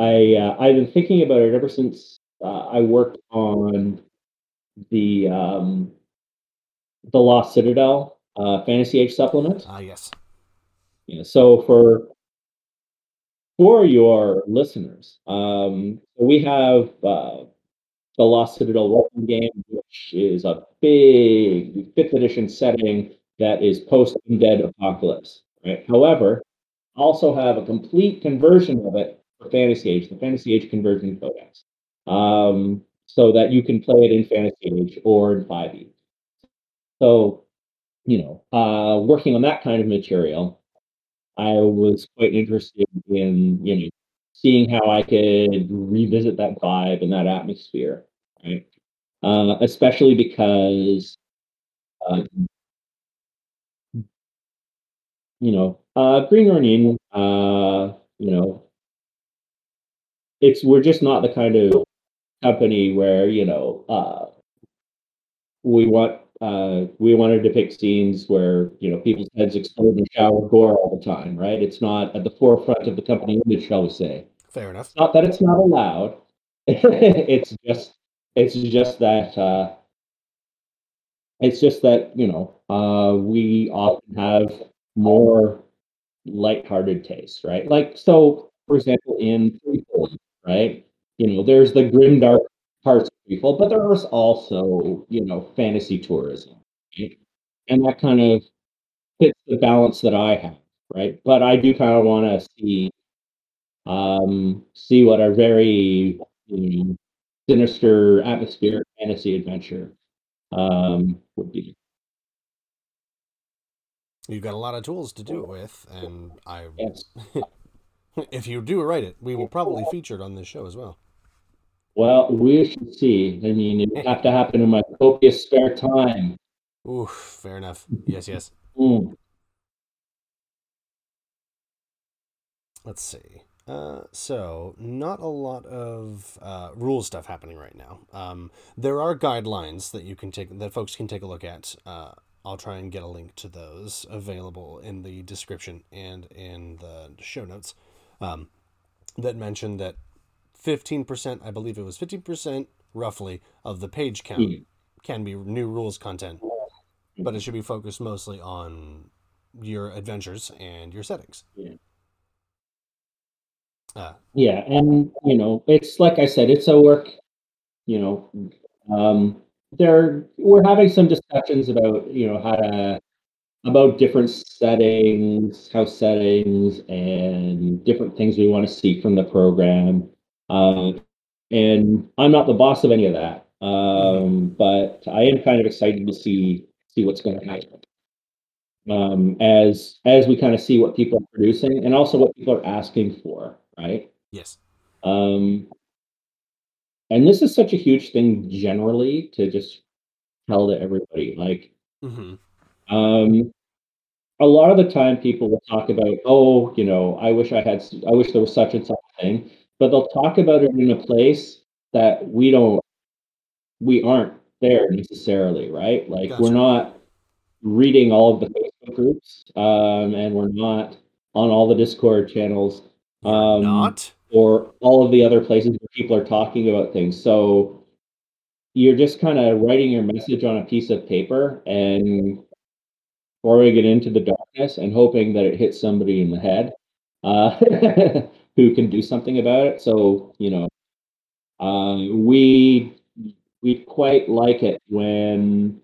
I, uh, I've been thinking about it ever since uh, I worked on the um, the Lost Citadel uh, Fantasy Age supplement. Ah, yes. Yeah, so for for your listeners, um, we have uh, the Lost Citadel welcome game, which is a big fifth edition setting that is post Undead Apocalypse. Right. However, also have a complete conversion of it for Fantasy Age, the Fantasy Age conversion codex, um, so that you can play it in Fantasy Age or in 5e. So, you know, uh, working on that kind of material, I was quite interested in, you know, seeing how I could revisit that vibe and that atmosphere, right? Uh, especially because, uh, you know, uh, Green Ronin, uh, you know, it's we're just not the kind of company where you know uh, we want uh, we want to depict scenes where you know people's heads explode and shower gore all the time, right? It's not at the forefront of the company image, shall we say? Fair enough. Not that it's not allowed. <laughs> it's just it's just that uh, it's just that you know uh, we often have more light-hearted tastes, right? Like so, for example, in right? You know, there's the grim dark parts of Threefold, but there's also you know fantasy tourism, right? and that kind of fits the balance that I have, right? But I do kind of want to see um, see what our very you know, sinister atmospheric fantasy adventure um, would be. You've got a lot of tools to do it with, and I, Yes. <laughs> if you do write it, we will probably feature it on this show as well. Well, we should see. I mean, it would have to happen in my copious spare time. Ooh, fair enough. Yes, yes. Mm. Let's see. Uh, so not a lot of uh, rule stuff happening right now. Um, there are guidelines that you can take that folks can take a look at. Uh, I'll try and get a link to those available in the description and in the show notes. Um, that mention that fifteen percent, I believe it was fifteen percent roughly of the page count Yeah. can be new rules content, but it should be focused mostly on your adventures and your settings. Yeah. Uh, Yeah, and you know, it's like I said, it's a work. You know, um, there we're having some discussions about you know how to about different settings, house settings, and different things we want to see from the program. Um, and I'm not the boss of any of that, um, but I am kind of excited to see see what's going to happen um, as as we kind of see what people are producing and also what people are asking for, right? yes. Um, and this is such a huge thing generally to just tell to everybody. Like, hmm um, a lot of the time people will talk about, oh, you know, I wish I had, I wish there was such and such thing, but they'll talk about it in a place that we don't, we aren't there necessarily, right? Like, we're not reading all of the Facebook groups, um, and we're not on all the Discord channels. Um, not. or all of the other places where people are talking about things. So you're just kind of writing your message on a piece of paper and throwing it into the darkness and hoping that it hits somebody in the head uh, <laughs> who can do something about it. So you know, uh, we we quite like it when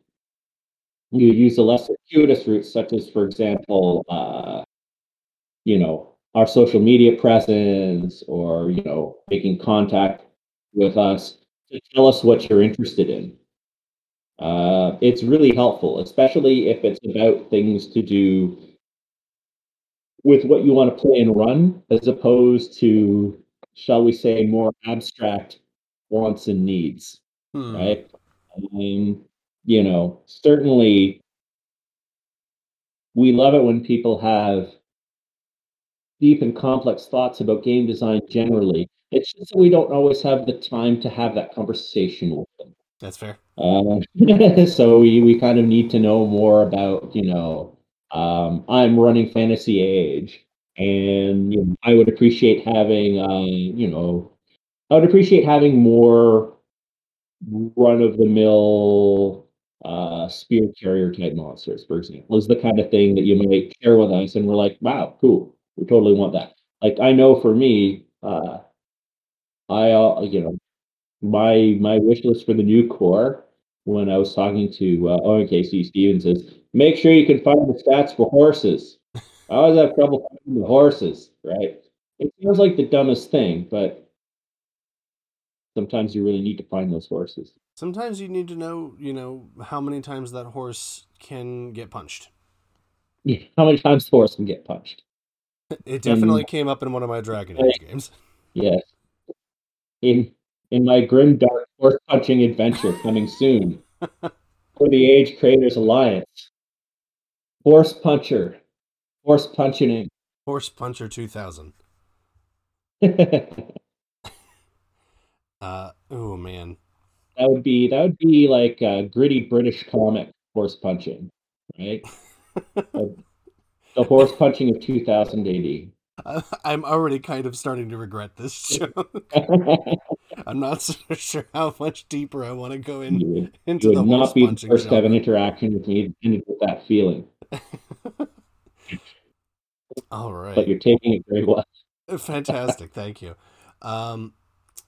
you use the less circuitous routes, such as, for example, uh, you know, our social media presence or, you know, making contact with us to tell us what you're interested in. Uh, it's really helpful, especially if it's about things to do with what you want to play and run, as opposed to, shall we say, more abstract wants and needs, Hmm. right? Um, you know, certainly we love it when people have deep and complex thoughts about game design generally. It's just that we don't always have the time to have that conversation with them. That's fair. Uh, <laughs> so we, we kind of need to know more about, you know, um, I'm running Fantasy Age, and you know, I would appreciate having, uh, you know, I would appreciate having more run of the mill uh, spear carrier type monsters, for example, is the kind of thing that you might share with us, and we're like, wow, cool, we totally want that. Like I know for me, uh, I you know my my wish list for the new core when I was talking to uh, Owen KC Stephens is make sure you can find the stats for horses. I always have trouble finding the horses, right? It sounds like the dumbest thing, but sometimes you really need to find those horses. Sometimes you need to know, you know, how many times that horse can get punched. Yeah, how many times the horse can get punched? <laughs> It definitely came up in one of my Dragon Age games. <laughs> Yes. In in my grim dark horse punching adventure coming soon <laughs> for the Age Creators Alliance. Horse puncher. Horse punching. Horse Puncher <laughs> 2000. <laughs> Uh, oh man. That would be that would be like a gritty British comic horse punching, right? <laughs> the horse punching of 2000 AD. <laughs> I'm already kind of starting to regret this <laughs> joke. <laughs> I'm not so sure how much deeper I want to go in You would, into you the would horse not be the first to have an interaction with me and get that feeling, All right, but you're taking it very well. Fantastic. Thank you. Um,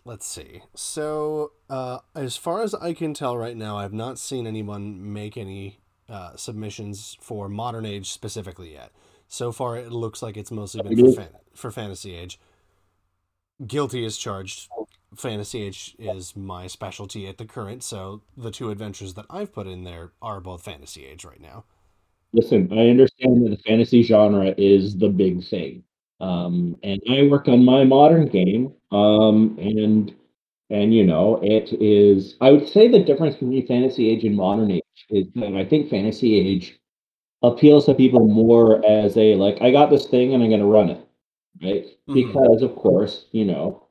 let's see. So, uh, as far as I can tell right now, I've not seen anyone make any uh, submissions for Modern Age specifically yet. So far, it looks like it's mostly been for, fan- for Fantasy Age. Guilty is charged. Fantasy Age is my specialty at the current, so the two adventures that I've put in there are both Fantasy Age right now. Listen, I understand that the fantasy genre is the big thing. Um, and I work on my modern game. Um, and and you know, it is I would say the difference between fantasy age and modern age is that I think fantasy age appeals to people more as a like, I got this thing and I'm gonna run it. Right? Mhm. Because of course, you know,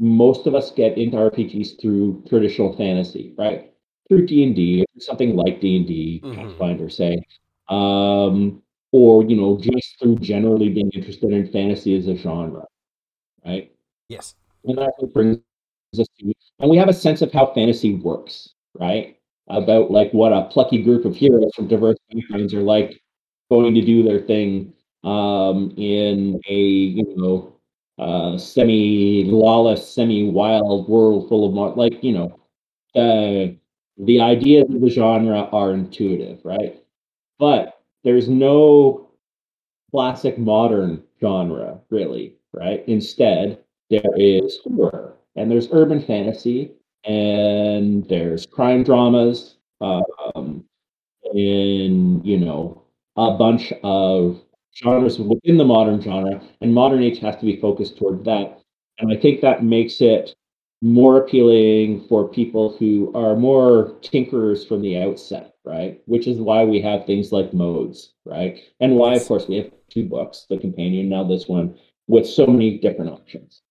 most of us get into RPGs through traditional fantasy, right? Through D and D, something like D and D, Mhm. Pathfinder, say, um, or you know, just through generally being interested in fantasy as a genre, right? Yes. And what brings us to, and we have a sense of how fantasy works, right? About like what a plucky group of heroes from diverse backgrounds are like going to do their thing um, in a you know uh, semi-lawless, semi-wild world full of like you know the the ideas of the genre are intuitive, right? But there's no classic modern genre, really, right? Instead, there is horror, and there's urban fantasy, and there's crime dramas, um, and you know, a bunch of genres within the modern genre, and modern age has to be focused toward that. And I think that makes it more appealing for people who are more tinkerers from the outset, right? Which is why we have things like modes, right? And why, of course, we have two books, the companion, now this one, with so many different options,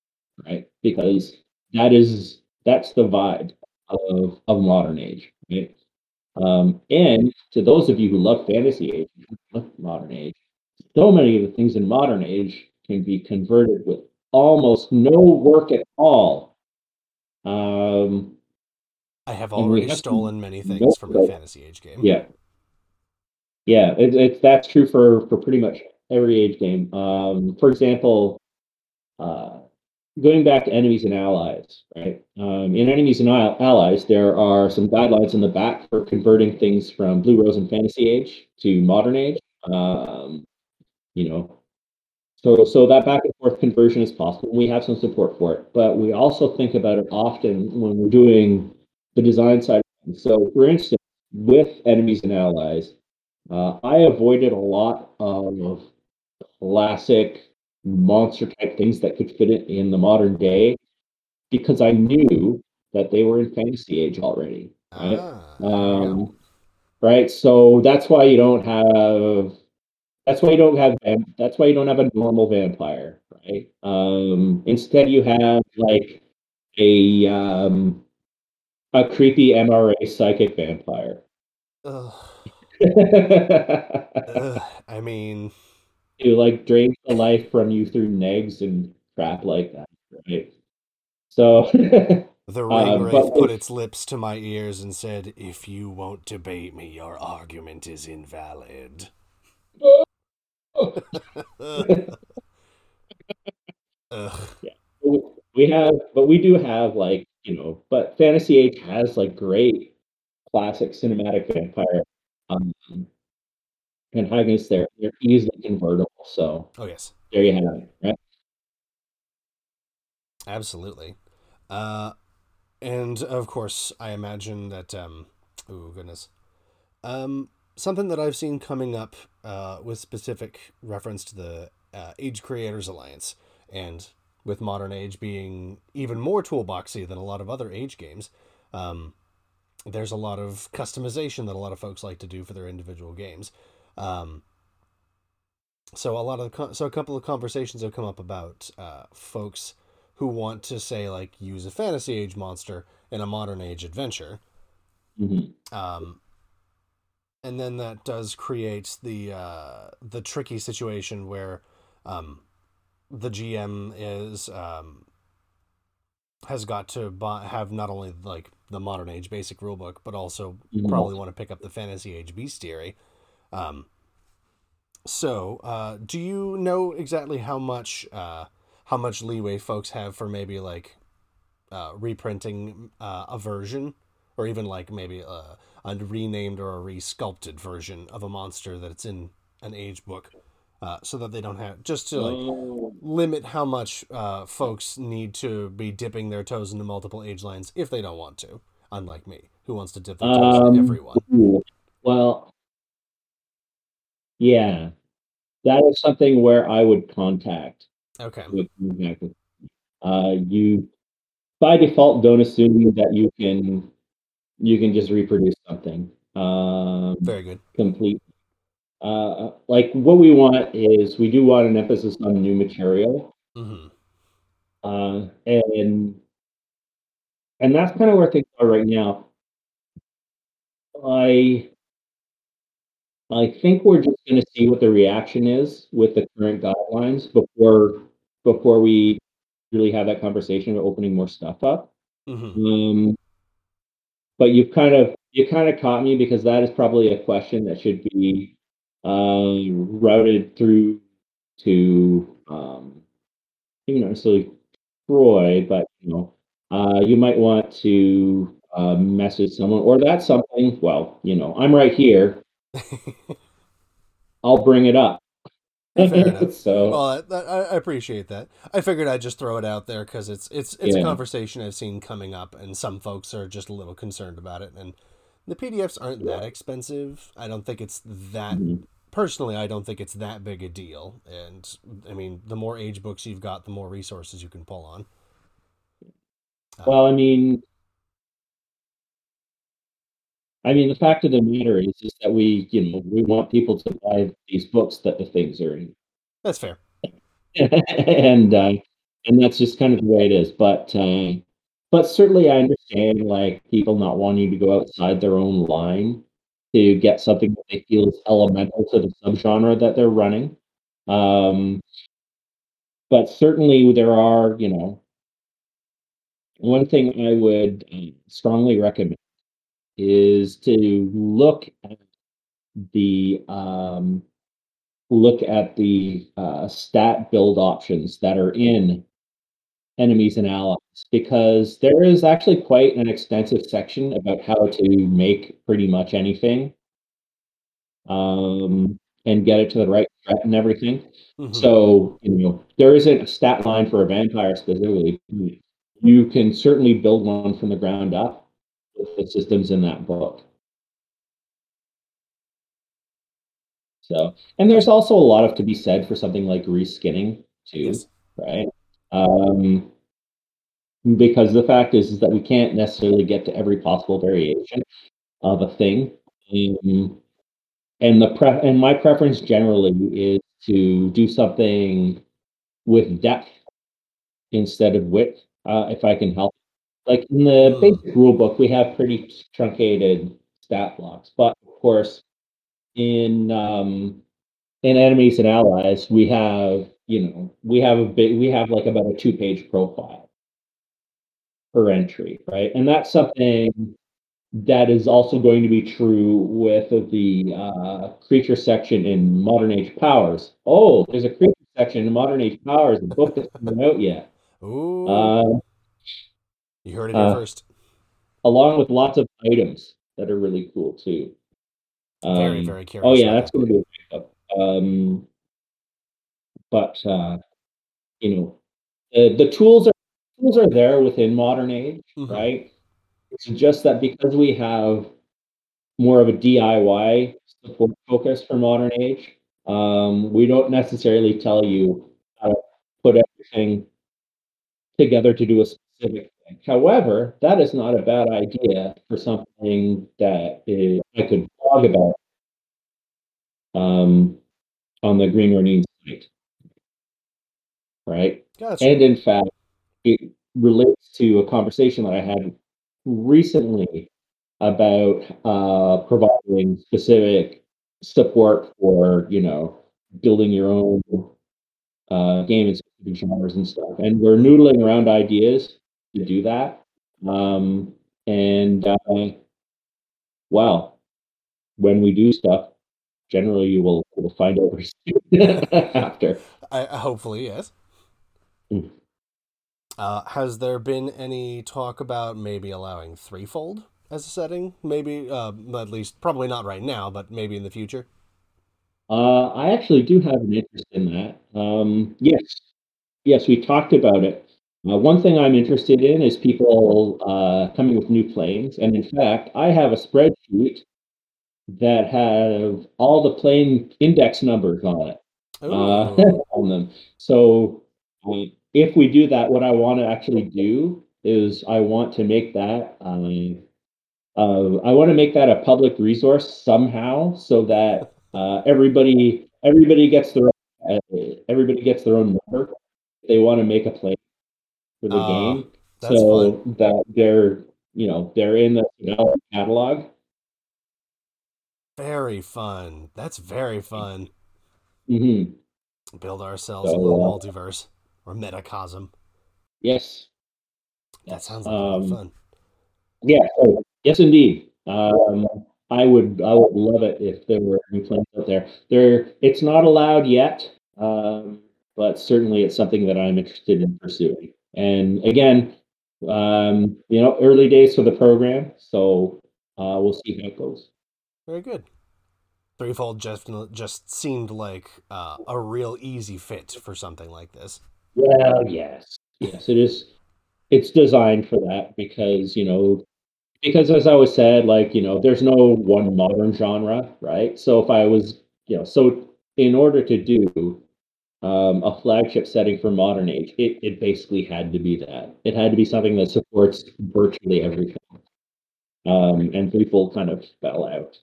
right? Because that is that's the vibe of of modern age, right? Um, and to those of you who love fantasy age, love modern age, so many of the things in modern age can be converted with almost no work at all. Um, I have already stolen many things from a Fantasy Age game. yeah, yeah, it, it's that's true for for pretty much every age game. Um, for example, uh, going back to enemies and allies, right? Um, in enemies and Al- allies, there are some guidelines in the back for converting things from Blue Rose and Fantasy Age to Modern Age. Um, you know, so so that back and forth conversion is possible. We have some support for it, but we also think about it often when we're doing the design side. So, for instance, with enemies and allies, uh, I avoided a lot of classic monster type things that could fit it in the modern day because I knew that they were in fantasy age already. Right? Ah, there you go. Um, right. So that's why you don't have. That's why you don't have. That's why you don't have a normal vampire, right? Um, instead, you have like a um, a creepy MRA psychic vampire. Ugh, <laughs> I mean, like drain the life from you through negs and crap like that, right? So <laughs> the Um, ring put its lips to my ears and said, "If you won't debate me, your argument is invalid." <laughs> Ugh. we have, but we do have like you know, but Fantasy Age has like great classic cinematic vampire um, antagonists. There, they're easily convertible. So Oh yes, there you have it, right? absolutely. Uh, and of course, I imagine that. Um, oh goodness. Um, something that I've seen coming up uh, with specific reference to the uh, Age Creators Alliance, and with Modern Age being even more toolboxy than a lot of other Age games, um, there's a lot of customization that a lot of folks like to do for their individual games. Um, so a lot of the con- so a couple of conversations have come up about uh, folks who want to say like use a fantasy age monster in a modern age adventure Mhm. um, and then that does create the uh, the tricky situation where um, the GM is um, has got to buy, have not only like the modern age basic rulebook, but also Mhm. probably want to pick up the fantasy age bestiary. Um, so, uh, do you know exactly how much uh, how much leeway folks have for maybe like uh, reprinting uh, a version, or even like maybe a, a renamed or a resculpted version of a monster that's in an age book, uh, so that they don't have just to like Oh, limit how much uh, folks need to be dipping their toes into multiple age lines if they don't want to. Unlike me, who wants to dip their toes Um, into everyone. Well, yeah, that is something where I would contact Okay. with contact with. Uh, you by default don't assume that you can you can just reproduce something um, Very good. complete. Uh, like what we want is we do want an emphasis on new material, hmm uh, and and that's kind of where things are right now. I I think we're just going to see what the reaction is with the current guidelines before before we really have that conversation of opening more stuff up. hmm Um, but you've kind of you kind of caught me because that is probably a question that should be uh, routed through to um, even not necessarily Troy, but you know, uh, you might want to uh, message someone, or that's something. Well, you know, I'm right here. <laughs> I'll bring it up. <laughs> <laughs> So Well, I, I appreciate that. I figured I'd just throw it out there because it's it's it's a conversation I've seen coming up, and some folks are just a little concerned about it. And the PDFs aren't that expensive. I don't think it's that. Mhm. Personally, I don't think it's that big a deal. And I mean, the more age books you've got, the more resources you can pull on. Well, I mean, I mean, the fact of the matter is, is that we, you know, we want people to buy these books that the things are in, That's fair. <laughs> and uh, and that's just kind of the way it is. But uh, but certainly, I understand like people not wanting to go outside their own line to get something that they feel is elemental to the subgenre that they're running. Um, but certainly, there are, you know, one thing I would uh, strongly recommend is to look at the um, look at the uh, stat build options that are in enemies and allies because there is actually quite an extensive section about how to make pretty much anything um, and get it to the right threat and everything. Mhm. So, you know, there isn't a stat line for a vampire specifically. You can certainly build one from the ground up the systems in that book. So, and there's also a lot of to be said for something like reskinning too, Yes. right? Um, because the fact is, is that we can't necessarily get to every possible variation of a thing. Um, and the pre- and my preference generally is to do something with depth instead of width, uh, if I can help. Like in the Mm. basic rule book, we have pretty truncated stat blocks, but of course, in um, in enemies and allies, we have you know we have a big we have like about a two page profile per entry, right? And that's something that is also going to be true with the uh, creature section in Modern Age Powers. Oh, there's a creature section in Modern Age Powers. The book that's coming out yet. Ooh, Uh, you heard it uh, first. along with lots of items that are really cool too. Very, Um, very curious. oh yeah, that's going to be a pickup. Um, but uh, you know, the, the tools are tools are there within modern age, Mhm. right? It's just that because we have more of a DIY support focus for modern age, um, we don't necessarily tell you how to put everything together to do a specific thing. However, that is not a bad idea for something that is, I could blog about um, on the Green Ronin site, right? Gotcha. And in fact, it relates to a conversation that I had recently about uh, providing specific support for, you know, building your own uh, game specific genres and stuff. And we're noodling around ideas to do that. Um, and uh, well, when we do stuff, generally you will will find out <laughs> after. I, hopefully, yes. Mm. Uh, has there been any talk about maybe allowing threefold as a setting? Maybe, uh, at least, probably not right now, but maybe in the future. Uh, I actually do have an interest in that. Um, yes, yes, we talked about it. Uh, one thing I'm interested in is people uh, coming with new planes, and in fact, I have a spreadsheet that have all the plane index numbers on it uh, <laughs> on them. So if we do that, what I want to actually do is I want to make that um, uh, I want to make that a public resource somehow so that uh, everybody everybody gets their uh, everybody gets their own number. They want to make a play for the Ah, game, that's so fun. that they're you know they're in the catalog. Very fun. That's very fun. hmm Build ourselves a little uh, multiverse or metacosm. Yes. That sounds like a lot of Um, fun. Yeah. So, yes, indeed. Um, I would I would love it if there were new plans out there. There, it's not allowed yet, um, but certainly it's something that I'm interested in pursuing. And again, um, you know, early days for the program, so uh, we'll see how it goes. Very good. Threefold just just seemed like uh, a real easy fit for something like this. Well, yes, yes, it is. It's designed for that because you know, because as I always said, like you know, there's no one modern genre, right? So if I was, you know, so in order to do um, a flagship setting for modern age, it it basically had to be that. It had to be something that supports virtually everything. Um, and Threefold kind of fell out.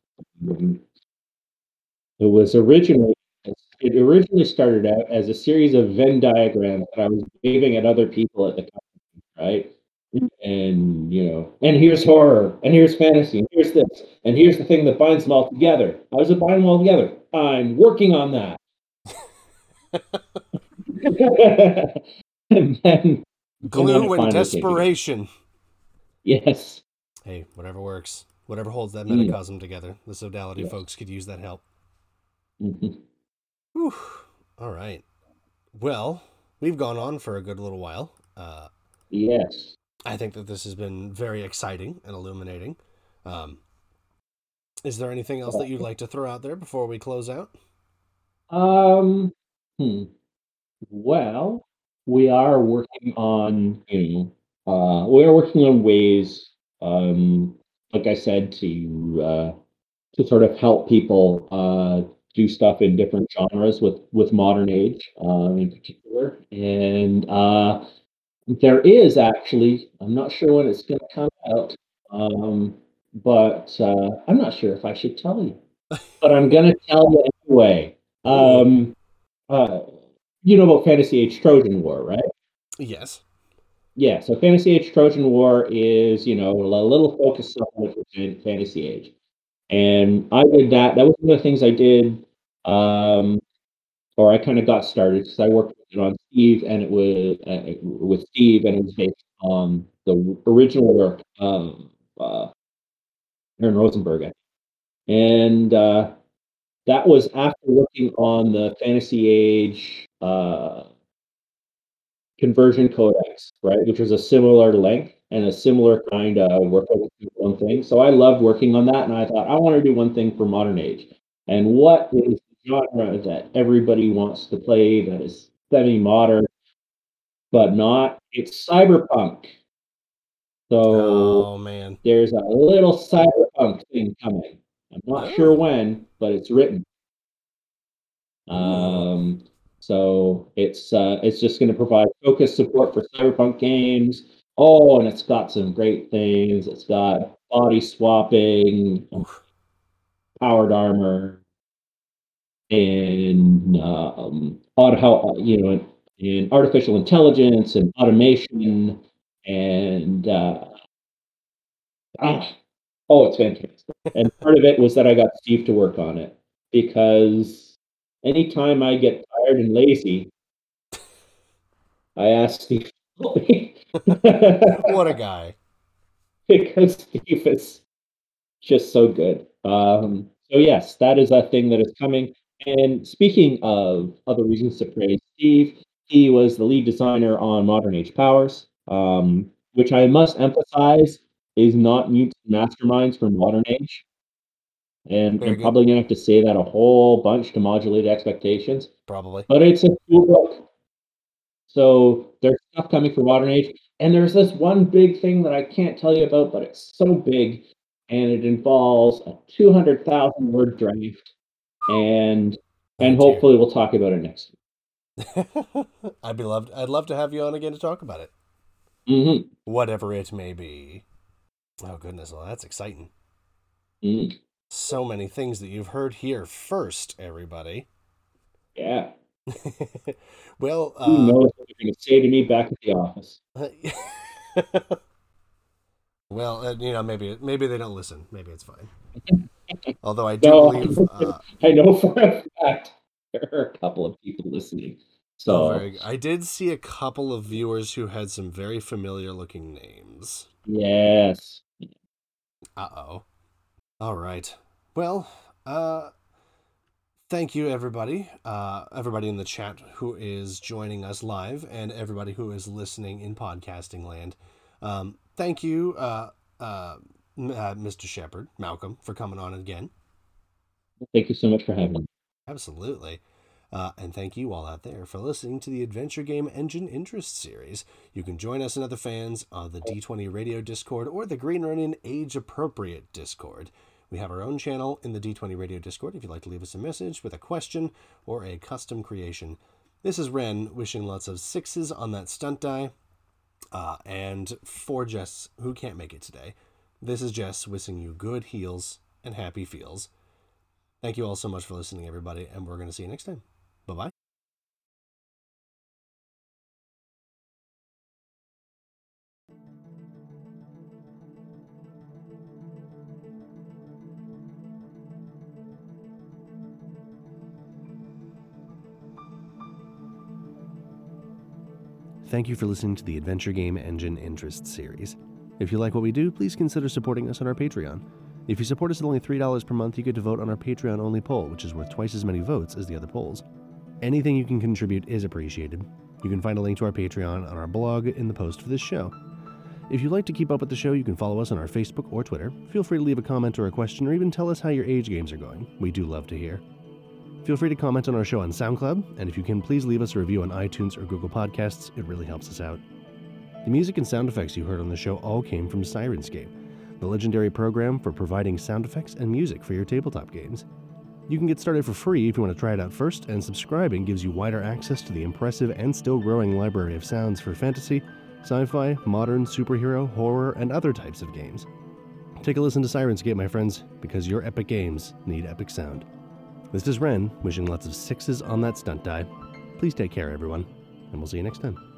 Um, It was originally it originally started out as a series of Venn diagrams that I was waving at other people at the company, right? And you know, and here's horror, and here's fantasy, and here's this, and here's the thing that binds them all together. How does it bind them all together? I'm working on that. <laughs> and then, Glue and finally came together. desperation. Yes. Hey, whatever works. Whatever holds that Mm. metacosm together. The sodality Yes. folks could use that help. Mhm. Whew. All right. Well, we've gone on for a good little while. Uh, Yes. I think that this has been very exciting and illuminating. Um, is there anything else that you'd like to throw out there before we close out? Um. Hmm. Well, we are working on, you know, uh, we are working on ways, um, like I said, to uh, to sort of help people uh, do stuff in different genres with with modern age, uh, in particular. And uh, there is actually, I'm not sure when it's going to come out, um, but uh, I'm not sure if I should tell you, <laughs> but I'm going to tell you anyway. Um, uh, you know about Fantasy Age Trojan War, right? Yes. Yeah, so Fantasy Age Trojan War is, you know, a little focused supplement for Fantasy Age. And I did that. That was one of the things I did, um, or I kind of got started because I worked with it on Steve, and it was uh, with Steve, and it was based on the original work of uh, Aaron Rosenberg. And uh, that was after working on the Fantasy Age uh, conversion codex, right, which was a similar length and a similar kind of work on one thing. So I loved working on that, and I thought I want to do one thing for modern age. And what is the genre that everybody wants to play that is semi-modern, but not? It's cyberpunk. So Oh man. there's a little cyberpunk thing coming. I'm not sure Oh. when, but it's written. Um, so it's uh, it's just going to provide focused support for cyberpunk games. Oh, and it's got some great things. It's got body swapping, powered armor, and um, auto, you know, in artificial intelligence and automation, and uh, ah, oh, it's fantastic. and part of it was that I got Steve to work on it because anytime I get tired and lazy, I ask Steve to help me. <laughs> what a guy. because Steve is just so good. Um, so yes, that is a thing that is coming. And speaking of other reasons to praise Steve, he was the lead designer on Modern Age Powers, um, which I must emphasize is not Mutants & Masterminds for Modern Age. And I'm probably gonna have to say that a whole bunch to modulate expectations. Probably. But it's a cool book. So there's stuff coming for Modern Age, and there's this one big thing that I can't tell you about, but it's so big, and it involves a 200,000 word draft, and oh, and Oh, dear. hopefully we'll talk about it next week. <laughs> I'd be loved. I'd love to have you on again to talk about it, week. whatever it may be. Oh goodness, well that's exciting. hmm hmm So many things that you've heard here first, everybody. Yeah. <laughs> well, Who uh, knows what they're going to say to me back at the office? <laughs> well, uh, you know, maybe maybe they don't listen. Maybe it's fine. <laughs> Although I do No, believe. Uh, I know for a fact there are a couple of people listening. So oh, I did see a couple of viewers who had some very familiar looking names. yes. Uh oh. All right. Well, uh, thank you, everybody. Uh, everybody in the chat who is joining us live, and everybody who is listening in podcasting land. Um, thank you, uh, uh, m- uh, Mr. Sheppard, Malcolm, for coming on again. Thank you so much for having me. Absolutely. Uh, and thank you all out there for listening to the Adventure Game Engine Interest Series. You can join us and other fans on the D20 Radio Discord or the Green Ronin Age Appropriate Discord. We have our own channel in the D20 Radio Discord if you'd like to leave us a message with a question or a custom creation. This is Ren wishing lots of sixes on that stunt die. Uh, and for Jess, who can't make it today, this is Jess wishing you good heals and happy feels. Thank you all so much for listening, everybody, and we're going to see you next time. Thank you for listening to the Adventure Game Engine Interest series. If you like what we do, please consider supporting us on our Patreon. If you support us at only $3 per month, you get to vote on our Patreon only poll, which is worth twice as many votes as the other polls. Anything you can contribute is appreciated. You can find a link to our Patreon on our blog in the post for this show. If you'd like to keep up with the show, you can follow us on our Facebook or Twitter. Feel free to leave a comment or a question, or even tell us how your age games are going. We do love to hear. Feel free to comment on our show on SoundCloud, and if you can, please leave us a review on iTunes or Google Podcasts. It really helps us out. The music and sound effects you heard on the show all came from Syrinscape, the legendary program for providing sound effects and music for your tabletop games. You can get started for free if you want to try it out first, and subscribing gives you wider access to the impressive and still growing library of sounds for fantasy, sci fi, modern, superhero, horror, and other types of games. Take a listen to Syrinscape, my friends, because your epic games need epic sound. This is Ren, wishing lots of sixes on that stunt die. Please take care, everyone, and we'll see you next time.